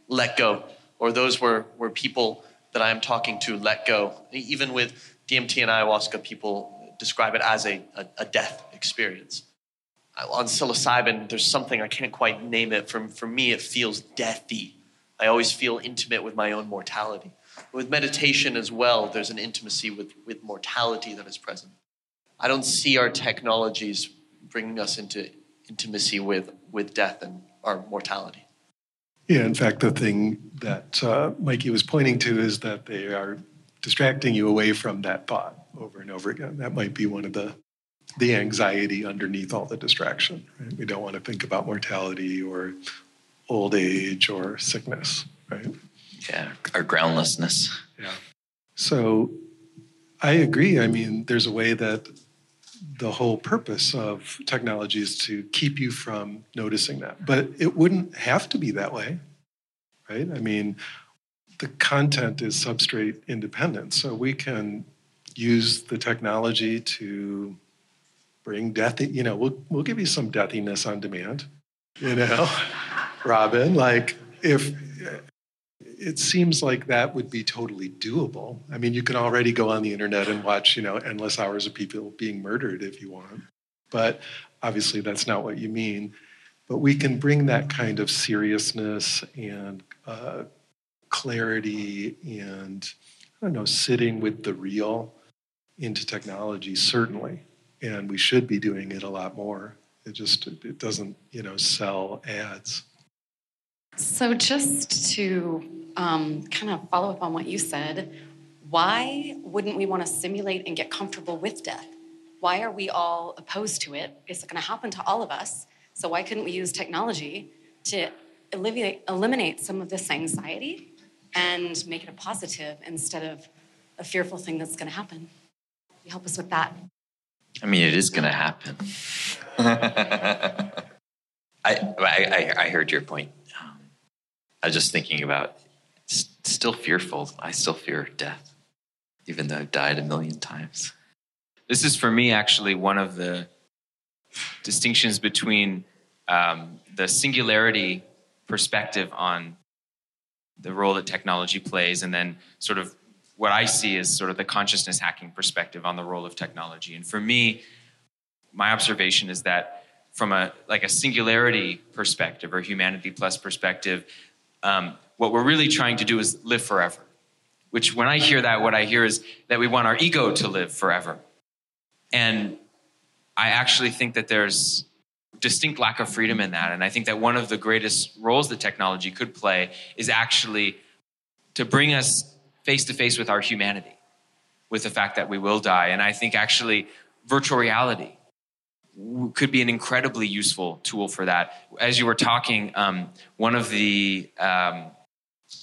let go, or those were, where people that I'm talking to let go. Even with DMT and ayahuasca, people describe it as a, a, a death experience. On psilocybin, there's something I can't quite name it. For, for me, it feels deathy. I always feel intimate with my own mortality. With meditation as well, there's an intimacy with, with mortality that is present. I don't see our technologies bringing us into intimacy with, with death and our mortality. Yeah, in fact, the thing that uh, Mikey was pointing to is that they are distracting you away from that thought over and over again. That might be one of the the anxiety underneath all the distraction. Right? We don't want to think about mortality or old age or sickness, right? Yeah, our groundlessness. Yeah. So I agree. I mean, there's a way that the whole purpose of technology is to keep you from noticing that. But it wouldn't have to be that way, right? I mean, the content is substrate independent. So we can use the technology to bring death. You know, we'll, we'll give you some deathiness on demand, you know, <laughs> Robin. Like, if it seems like that would be totally doable. I mean, you can already go on the internet and watch, you know, endless hours of people being murdered if you want. But obviously, that's not what you mean. But we can bring that kind of seriousness and uh, clarity and I don't know, sitting with the real into technology, certainly. And we should be doing it a lot more. It just it doesn't, you know, sell ads. So just to um, kind of follow up on what you said, why wouldn't we want to simulate and get comfortable with death? Why are we all opposed to it? It's going to happen to all of us. So why couldn't we use technology to eliminate, eliminate some of this anxiety and make it a positive instead of a fearful thing that's going to happen. You help us with that. I mean, it is going to happen. <laughs> I, I, I heard your point. I was just thinking about still fearful. I still fear death, even though I've died a million times. This is for me actually one of the distinctions between um, the singularity perspective on the role that technology plays, and then sort of what I see is sort of the consciousness hacking perspective on the role of technology. And for me, my observation is that from a like a singularity perspective or humanity plus perspective, um, what we're really trying to do is live forever. Which, when I hear that, what I hear is that we want our ego to live forever. And I actually think that there's distinct lack of freedom in that. And I think that one of the greatest roles that technology could play is actually to bring us face to face with our humanity, with the fact that we will die. And I think actually virtual reality could be an incredibly useful tool for that. As you were talking, um, one of the um,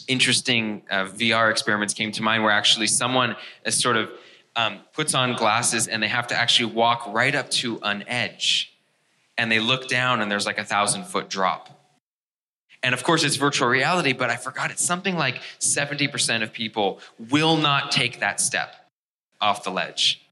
interesting uh, VR experiments came to mind where actually someone is sort of um, puts on glasses and they have to actually walk right up to an edge and they look down and there's like a thousand foot drop. And of course, it's virtual reality, but I forgot it's something like 70% of people will not take that step off the ledge.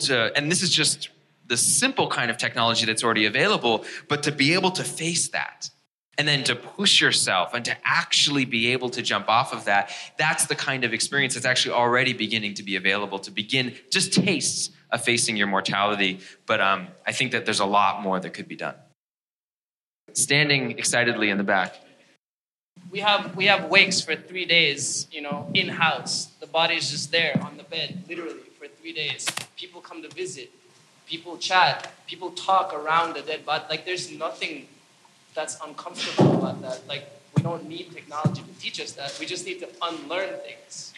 To, and this is just the simple kind of technology that's already available, but to be able to face that and then to push yourself and to actually be able to jump off of that, that's the kind of experience that's actually already beginning to be available to begin just tastes of facing your mortality. But um, I think that there's a lot more that could be done. Standing excitedly in the back. We have we have wakes for three days, you know, in house. The body is just there on the bed, literally for three days. People come to visit, people chat, people talk around the dead body. Like there's nothing that's uncomfortable about that. Like we don't need technology to teach us that. We just need to unlearn things.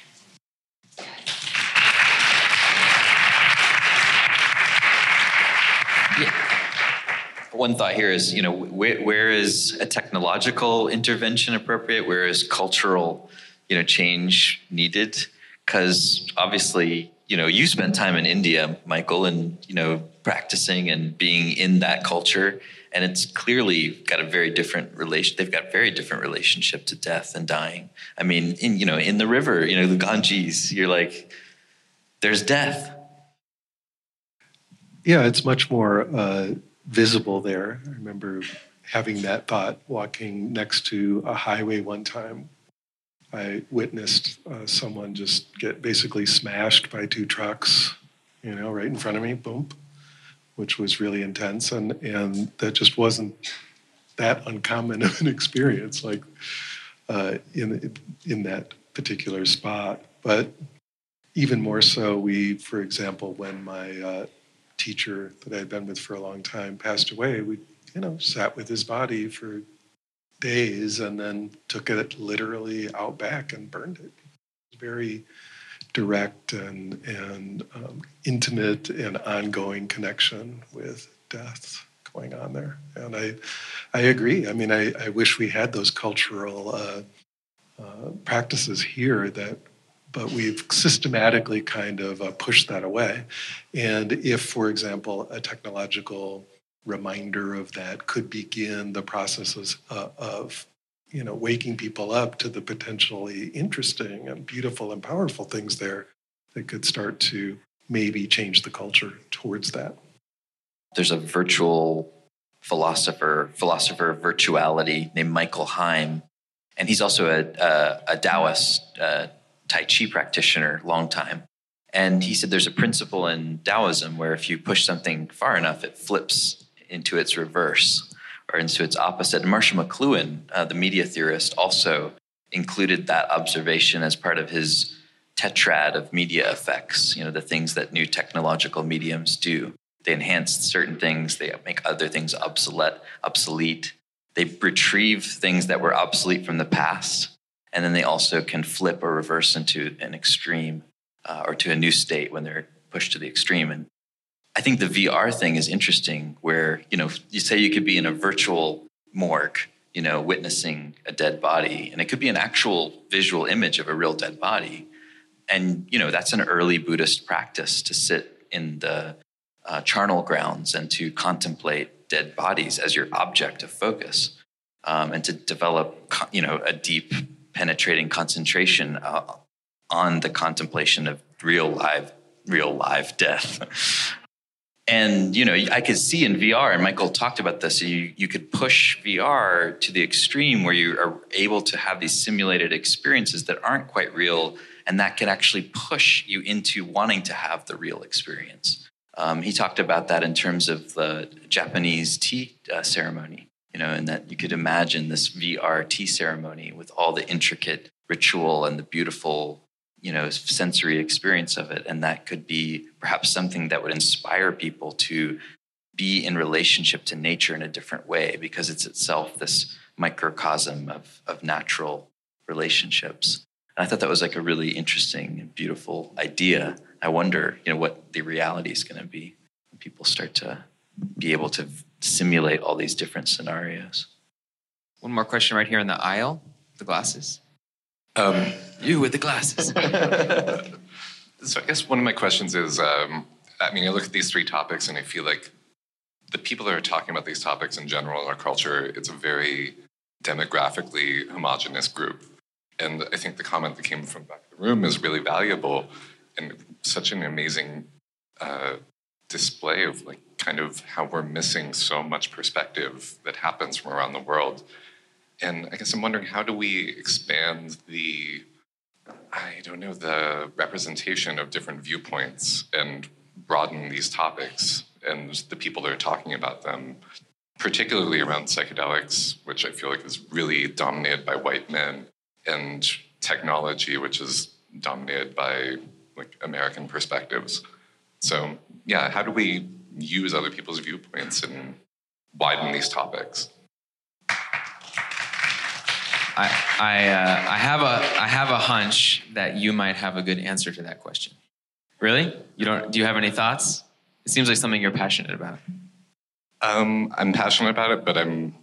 One thought here is, you know, where, where is a technological intervention appropriate? Where is cultural, you know, change needed? Because obviously, you know, you spent time in India, Michael, and you know, practicing and being in that culture, and it's clearly got a very different relation. They've got very different relationship to death and dying. I mean, in you know, in the river, you know, the Ganges, you're like, there's death. Yeah, it's much more uh, visible there. I remember having that thought walking next to a highway one time. I witnessed uh, someone just get basically smashed by two trucks, you know, right in front of me, boom, which was really intense. And, and that just wasn't that uncommon of an experience, like uh, in, in that particular spot. But even more so, we, for example, when my uh, teacher that I had been with for a long time passed away, we, you know, sat with his body for days and then took it literally out back and burned it. Very direct and and um, intimate and ongoing connection with death going on there. And I I agree. I mean, I, I wish we had those cultural uh, uh, practices here that but we've systematically kind of uh, pushed that away. And if, for example, a technological reminder of that could begin the processes uh, of you know waking people up to the potentially interesting and beautiful and powerful things there that could start to maybe change the culture towards that there's a virtual philosopher philosopher of virtuality named michael heim and he's also a, a, a taoist uh, Tai Chi practitioner, long time. And he said there's a principle in Taoism where if you push something far enough, it flips into its reverse or into its opposite. Marshall McLuhan, uh, the media theorist, also included that observation as part of his tetrad of media effects, you know, the things that new technological mediums do. They enhance certain things, they make other things obsolete, obsolete. They retrieve things that were obsolete from the past and then they also can flip or reverse into an extreme uh, or to a new state when they're pushed to the extreme. And I think the VR thing is interesting, where you know you say you could be in a virtual morgue, you know, witnessing a dead body, and it could be an actual visual image of a real dead body, and you know that's an early Buddhist practice to sit in the uh, charnel grounds and to contemplate dead bodies as your object of focus, um, and to develop you know a deep penetrating concentration uh, on the contemplation of real live real live death <laughs> and you know i could see in vr and michael talked about this you, you could push vr to the extreme where you are able to have these simulated experiences that aren't quite real and that can actually push you into wanting to have the real experience. Um, he talked about that in terms of the japanese tea uh, ceremony you know, and that you could imagine this VR tea ceremony with all the intricate ritual and the beautiful, you know, sensory experience of it. And that could be perhaps something that would inspire people to be in relationship to nature in a different way because it's itself this microcosm of, of natural relationships. And I thought that was like a really interesting and beautiful idea. I wonder, you know, what the reality is going to be when people start to be able to simulate all these different scenarios. One more question right here in the aisle. The glasses. Um, you with the glasses. <laughs> so I guess one of my questions is, um, I mean, I look at these three topics and I feel like the people that are talking about these topics in general in our culture, it's a very demographically homogenous group. And I think the comment that came from back of the room is really valuable and such an amazing uh, display of like kind of how we're missing so much perspective that happens from around the world. And I guess I'm wondering how do we expand the I don't know the representation of different viewpoints and broaden these topics and the people that are talking about them, particularly around psychedelics, which I feel like is really dominated by white men, and technology, which is dominated by like American perspectives. So yeah, how do we use other people's viewpoints and widen these topics? I I, uh, I have a I have a hunch that you might have a good answer to that question. Really? You don't? Do you have any thoughts? It seems like something you're passionate about. Um, I'm passionate about it, but I'm.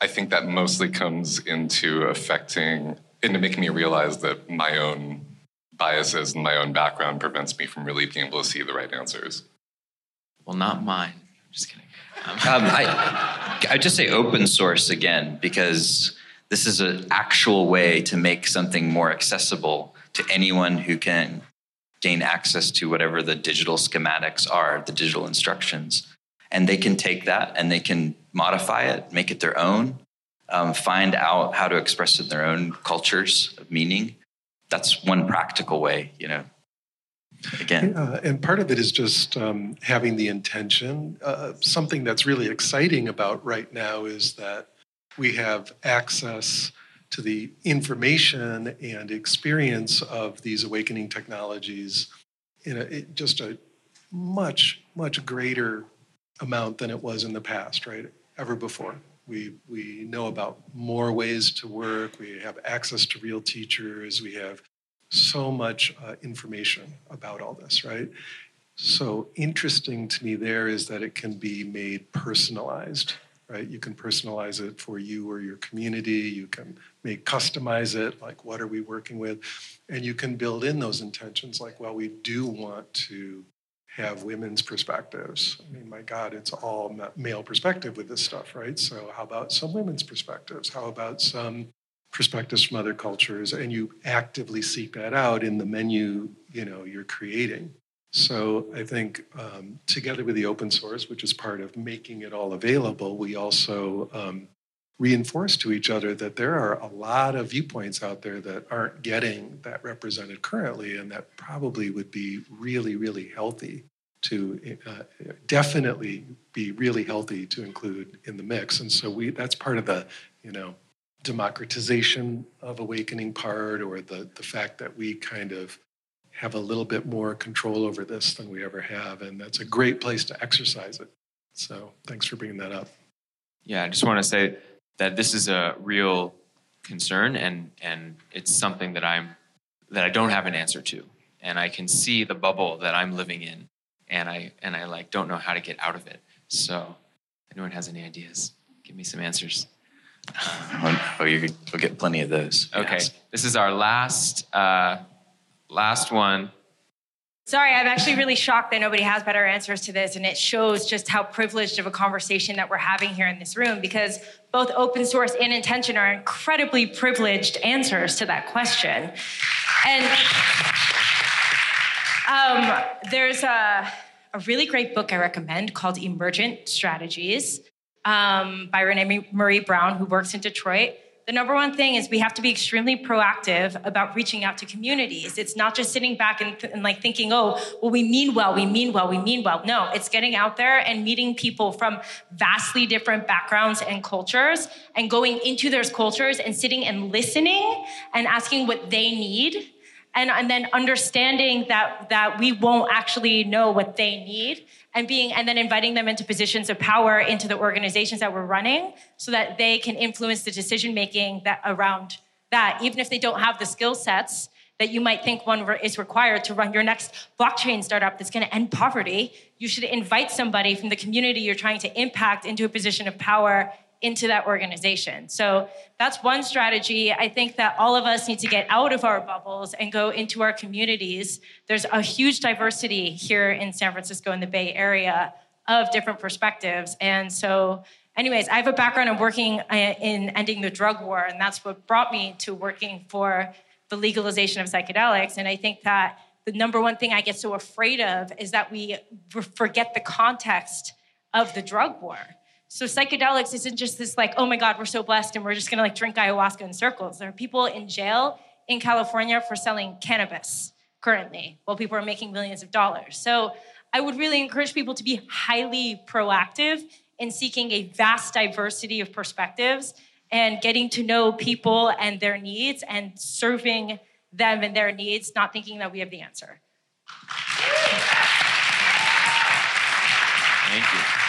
I think that mostly comes into affecting, into making me realize that my own biases and my own background prevents me from really being able to see the right answers. Well, not mine. I'm just kidding. Um, I <laughs> I just say open source again because this is an actual way to make something more accessible to anyone who can gain access to whatever the digital schematics are, the digital instructions. And they can take that and they can modify it, make it their own, um, find out how to express it in their own cultures of meaning. That's one practical way, you know. Again, uh, and part of it is just um, having the intention. Uh, something that's really exciting about right now is that we have access to the information and experience of these awakening technologies in a, just a much, much greater amount than it was in the past, right? Ever before. We, we know about more ways to work, we have access to real teachers, we have so much uh, information about all this, right? So interesting to me there is that it can be made personalized right? You can personalize it for you or your community. You can make customize it, like what are we working with? And you can build in those intentions, like, well, we do want to have women's perspectives. I mean, my God, it's all male perspective with this stuff, right? So, how about some women's perspectives? How about some perspectives from other cultures? And you actively seek that out in the menu, you know, you're creating. So I think um, together with the open source, which is part of making it all available, we also um, reinforce to each other that there are a lot of viewpoints out there that aren't getting that represented currently, and that probably would be really, really healthy to uh, definitely be really healthy to include in the mix. And so we that's part of the you know democratization of awakening part, or the the fact that we kind of have a little bit more control over this than we ever have. And that's a great place to exercise it. So thanks for bringing that up. Yeah, I just want to say that this is a real concern and, and it's something that I'm that I don't have an answer to. And I can see the bubble that I'm living in and I and I like don't know how to get out of it. So if anyone has any ideas, give me some answers. oh, you will get plenty of those. Okay, yes. this is our last uh, Last one. Sorry, I'm actually really shocked that nobody has better answers to this. And it shows just how privileged of a conversation that we're having here in this room because both open source and intention are incredibly privileged answers to that question. And um, there's a, a, really great book I recommend called Emergent Strategies um, by Renee Marie Brown, who works in Detroit the number one thing is we have to be extremely proactive about reaching out to communities. It's not just sitting back and, and, like thinking, oh, well, we mean well, we mean well, we mean well. No, it's getting out there and meeting people from vastly different backgrounds and cultures and going into those cultures and sitting and listening and asking what they need. And, and then understanding that, that we won't actually know what they need and being and then inviting them into positions of power into the organizations that we're running so that they can influence the decision making that around that. Even if they don't have the skill sets that you might think one is required to run your next blockchain startup that's going to end poverty you should invite somebody from the community you're trying to impact into a position of power into that organization. So that's one strategy. I think that all of us need to get out of our bubbles and go into our communities. There's a huge diversity here in San Francisco in the Bay Area of different perspectives. And so anyways, I have a background in working uh, in ending the drug war, and that's what brought me to working for the legalization of psychedelics. And I think that the number one thing I get so afraid of is that we forget the context of the drug war. So psychedelics isn't just this like, oh my God, we're so blessed and we're just gonna like drink ayahuasca in circles. There are people in jail in California for selling cannabis currently, while people are making millions of dollars. So I would really encourage people to be highly proactive in seeking a vast diversity of perspectives and getting to know people and their needs and serving them and their needs, not thinking that we have the answer. Thank you.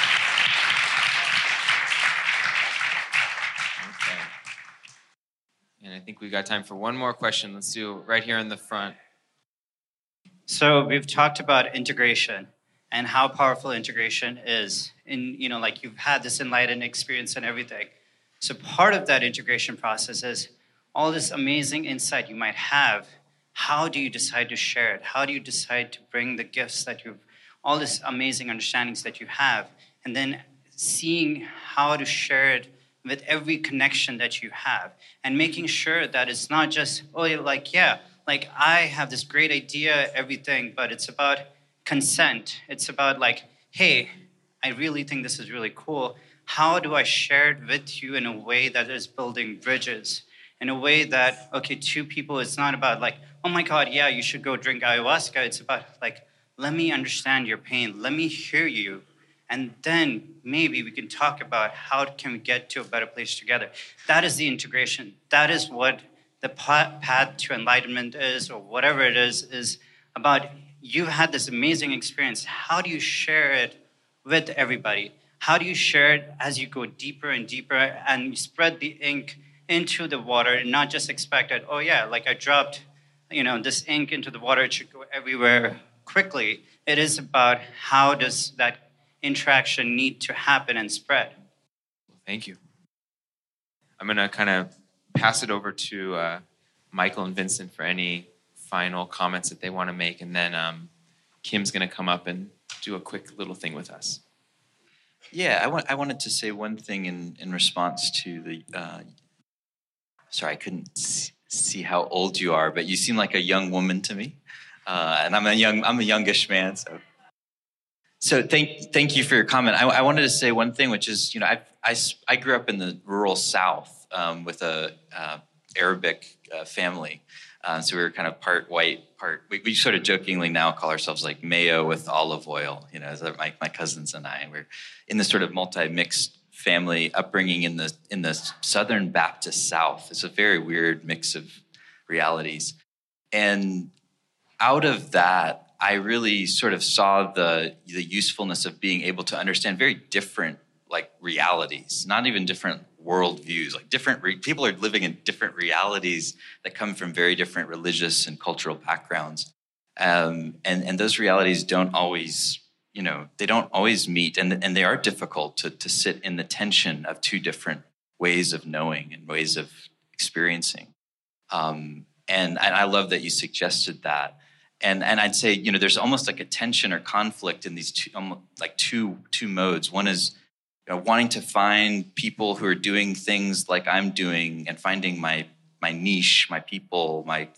And I think we've got time for one more question. Let's do right here in the front. So we've talked about integration and how powerful integration is. In you know, like you've had this enlightened experience and everything. So part of that integration process is all this amazing insight you might have. How do you decide to share it? How do you decide to bring the gifts that you've, all this amazing understandings that you have, and then seeing how to share it with every connection that you have, and making sure that it's not just, oh, like, yeah, like I have this great idea, everything, but it's about consent. It's about like, hey, I really think this is really cool. How do I share it with you in a way that is building bridges? In a way that, okay, two people, it's not about like, oh my God, yeah, you should go drink ayahuasca. It's about like, let me understand your pain. Let me hear you. And then maybe we can talk about how can we get to a better place together. That is the integration. That is what the path to enlightenment is, or whatever it is, is about you've had this amazing experience. How do you share it with everybody? How do you share it as you go deeper and deeper and spread the ink into the water and not just expect that oh yeah, like I dropped, you know, this ink into the water, it should go everywhere quickly. It is about how does that interaction need to happen and spread. Thank you. I'm going to kind of pass it over to uh, Michael and Vincent for any final comments that they want to make, and then um, Kim's going to come up and do a quick little thing with us. Yeah, I, want, I wanted to say one thing in, in response to the. Uh, sorry, I couldn't see how old you are, but you seem like a young woman to me, uh, and I'm a young I'm a youngish man, so. So thank thank you for your comment. I, I wanted to say one thing, which is you know I I, I grew up in the rural South um, with a uh, Arabic uh, family, uh, so we were kind of part white, part. We, we, sort of jokingly now call ourselves like mayo with olive oil. You know, my my cousins and I. We're in this sort of multi mixed family upbringing in the in the Southern Baptist South. It's a very weird mix of realities, and out of that, I really sort of saw the the usefulness of being able to understand very different like realities, not even different worldviews. Like different re- people are living in different realities that come from very different religious and cultural backgrounds, um, and and those realities don't always, you know, they don't always meet, and and they are difficult to to sit in the tension of two different ways of knowing and ways of experiencing. Um, and and I love that you suggested that and and I'd say you know there's almost like a tension or conflict in these two um, like two two modes. One is you know, wanting to find people who are doing things like I'm doing and finding my my niche, my people, my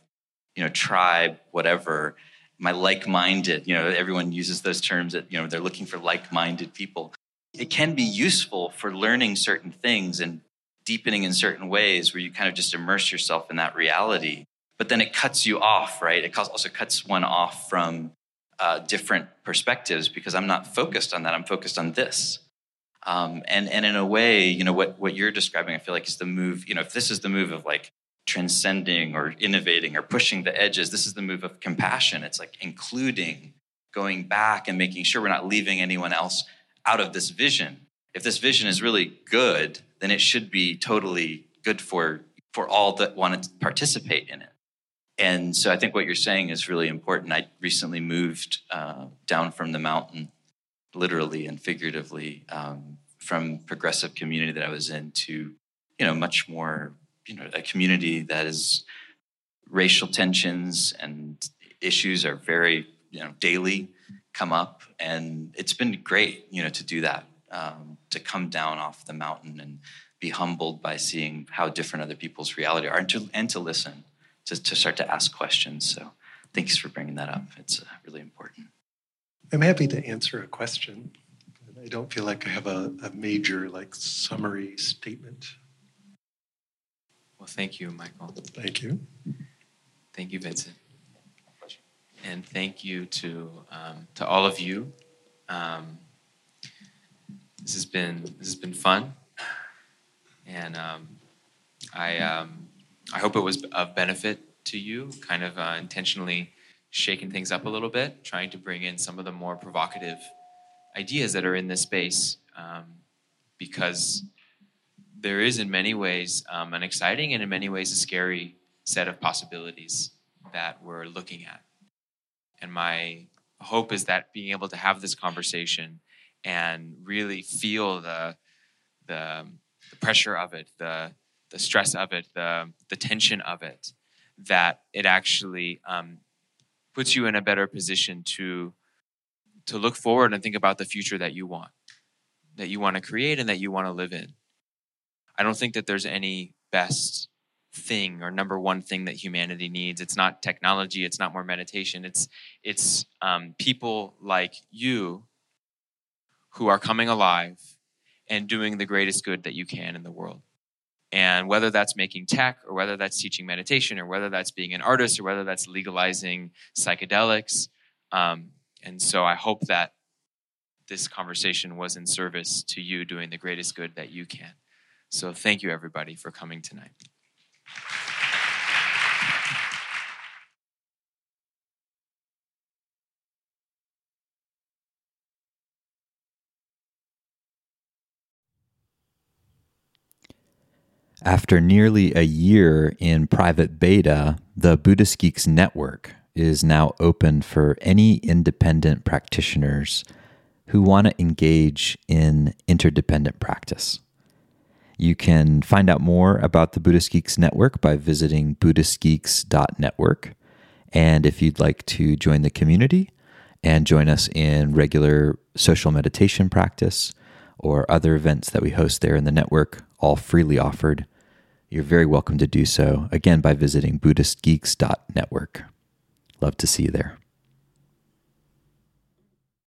you know tribe, whatever, my like-minded. You know, everyone uses those terms that you know they're looking for like-minded people. It can be useful for learning certain things and deepening in certain ways where you kind of just immerse yourself in that reality. But then it cuts you off, right? It also cuts one off from uh, different perspectives because I'm not focused on that. I'm focused on this. Um, and and in a way, you know what what you're describing, I feel like is the move. You know, if this is the move of like transcending or innovating or pushing the edges, this is the move of compassion. It's like including, going back and making sure we're not leaving anyone else out of this vision. If this vision is really good, then it should be totally good for for all that want to participate in it. And so I think what you're saying is really important. I recently moved uh, down from the mountain literally and figuratively um, from progressive community that I was in to, you know, much more, you know, a community that is racial tensions and issues are very, you know, daily come up. And it's been great, you know, to do that. um, to come down off the mountain and be humbled by seeing how different other people's reality are, and to, and to listen, to, to start to ask questions. So, thanks for bringing that up. It's uh, really important. I'm happy to answer a question. I don't feel like I have a, a major like summary statement. Well, thank you, Michael. Thank you. Thank you, Vincent. And thank you to um, to all of you. Um, this has been this has been fun, and um, I um, I hope it was of benefit to you. Kind of uh, intentionally shaking things up a little bit, trying to bring in some of the more provocative ideas that are in this space, um, because there is in many ways um, an exciting and in many ways a scary set of possibilities that we're looking at. And my hope is that being able to have this conversation and really feel the the, the pressure of it, the the stress of it, the the tension of it, that it actually um, puts you in a better position to to look forward and think about the future that you want, that you want to create and that you want to live in. I don't think that there's any best thing or number one thing that humanity needs. It's not technology. It's not more meditation. It's it's um, people like you who are coming alive and doing the greatest good that you can in the world. And whether that's making tech or whether that's teaching meditation or whether that's being an artist or whether that's legalizing psychedelics. Um, and so I hope that this conversation was in service to you doing the greatest good that you can. So thank you, everybody, for coming tonight. After nearly a year in private beta, the Buddhist Geeks Network is now open for any independent practitioners who want to engage in interdependent practice. You can find out more about the Buddhist Geeks Network by visiting BuddhistGeeks.network. And if you'd like to join the community and join us in regular social meditation practice or other events that we host there in the network, all freely offered, you're very welcome to do so, again, by visiting BuddhistGeeks.network. Love to see you there.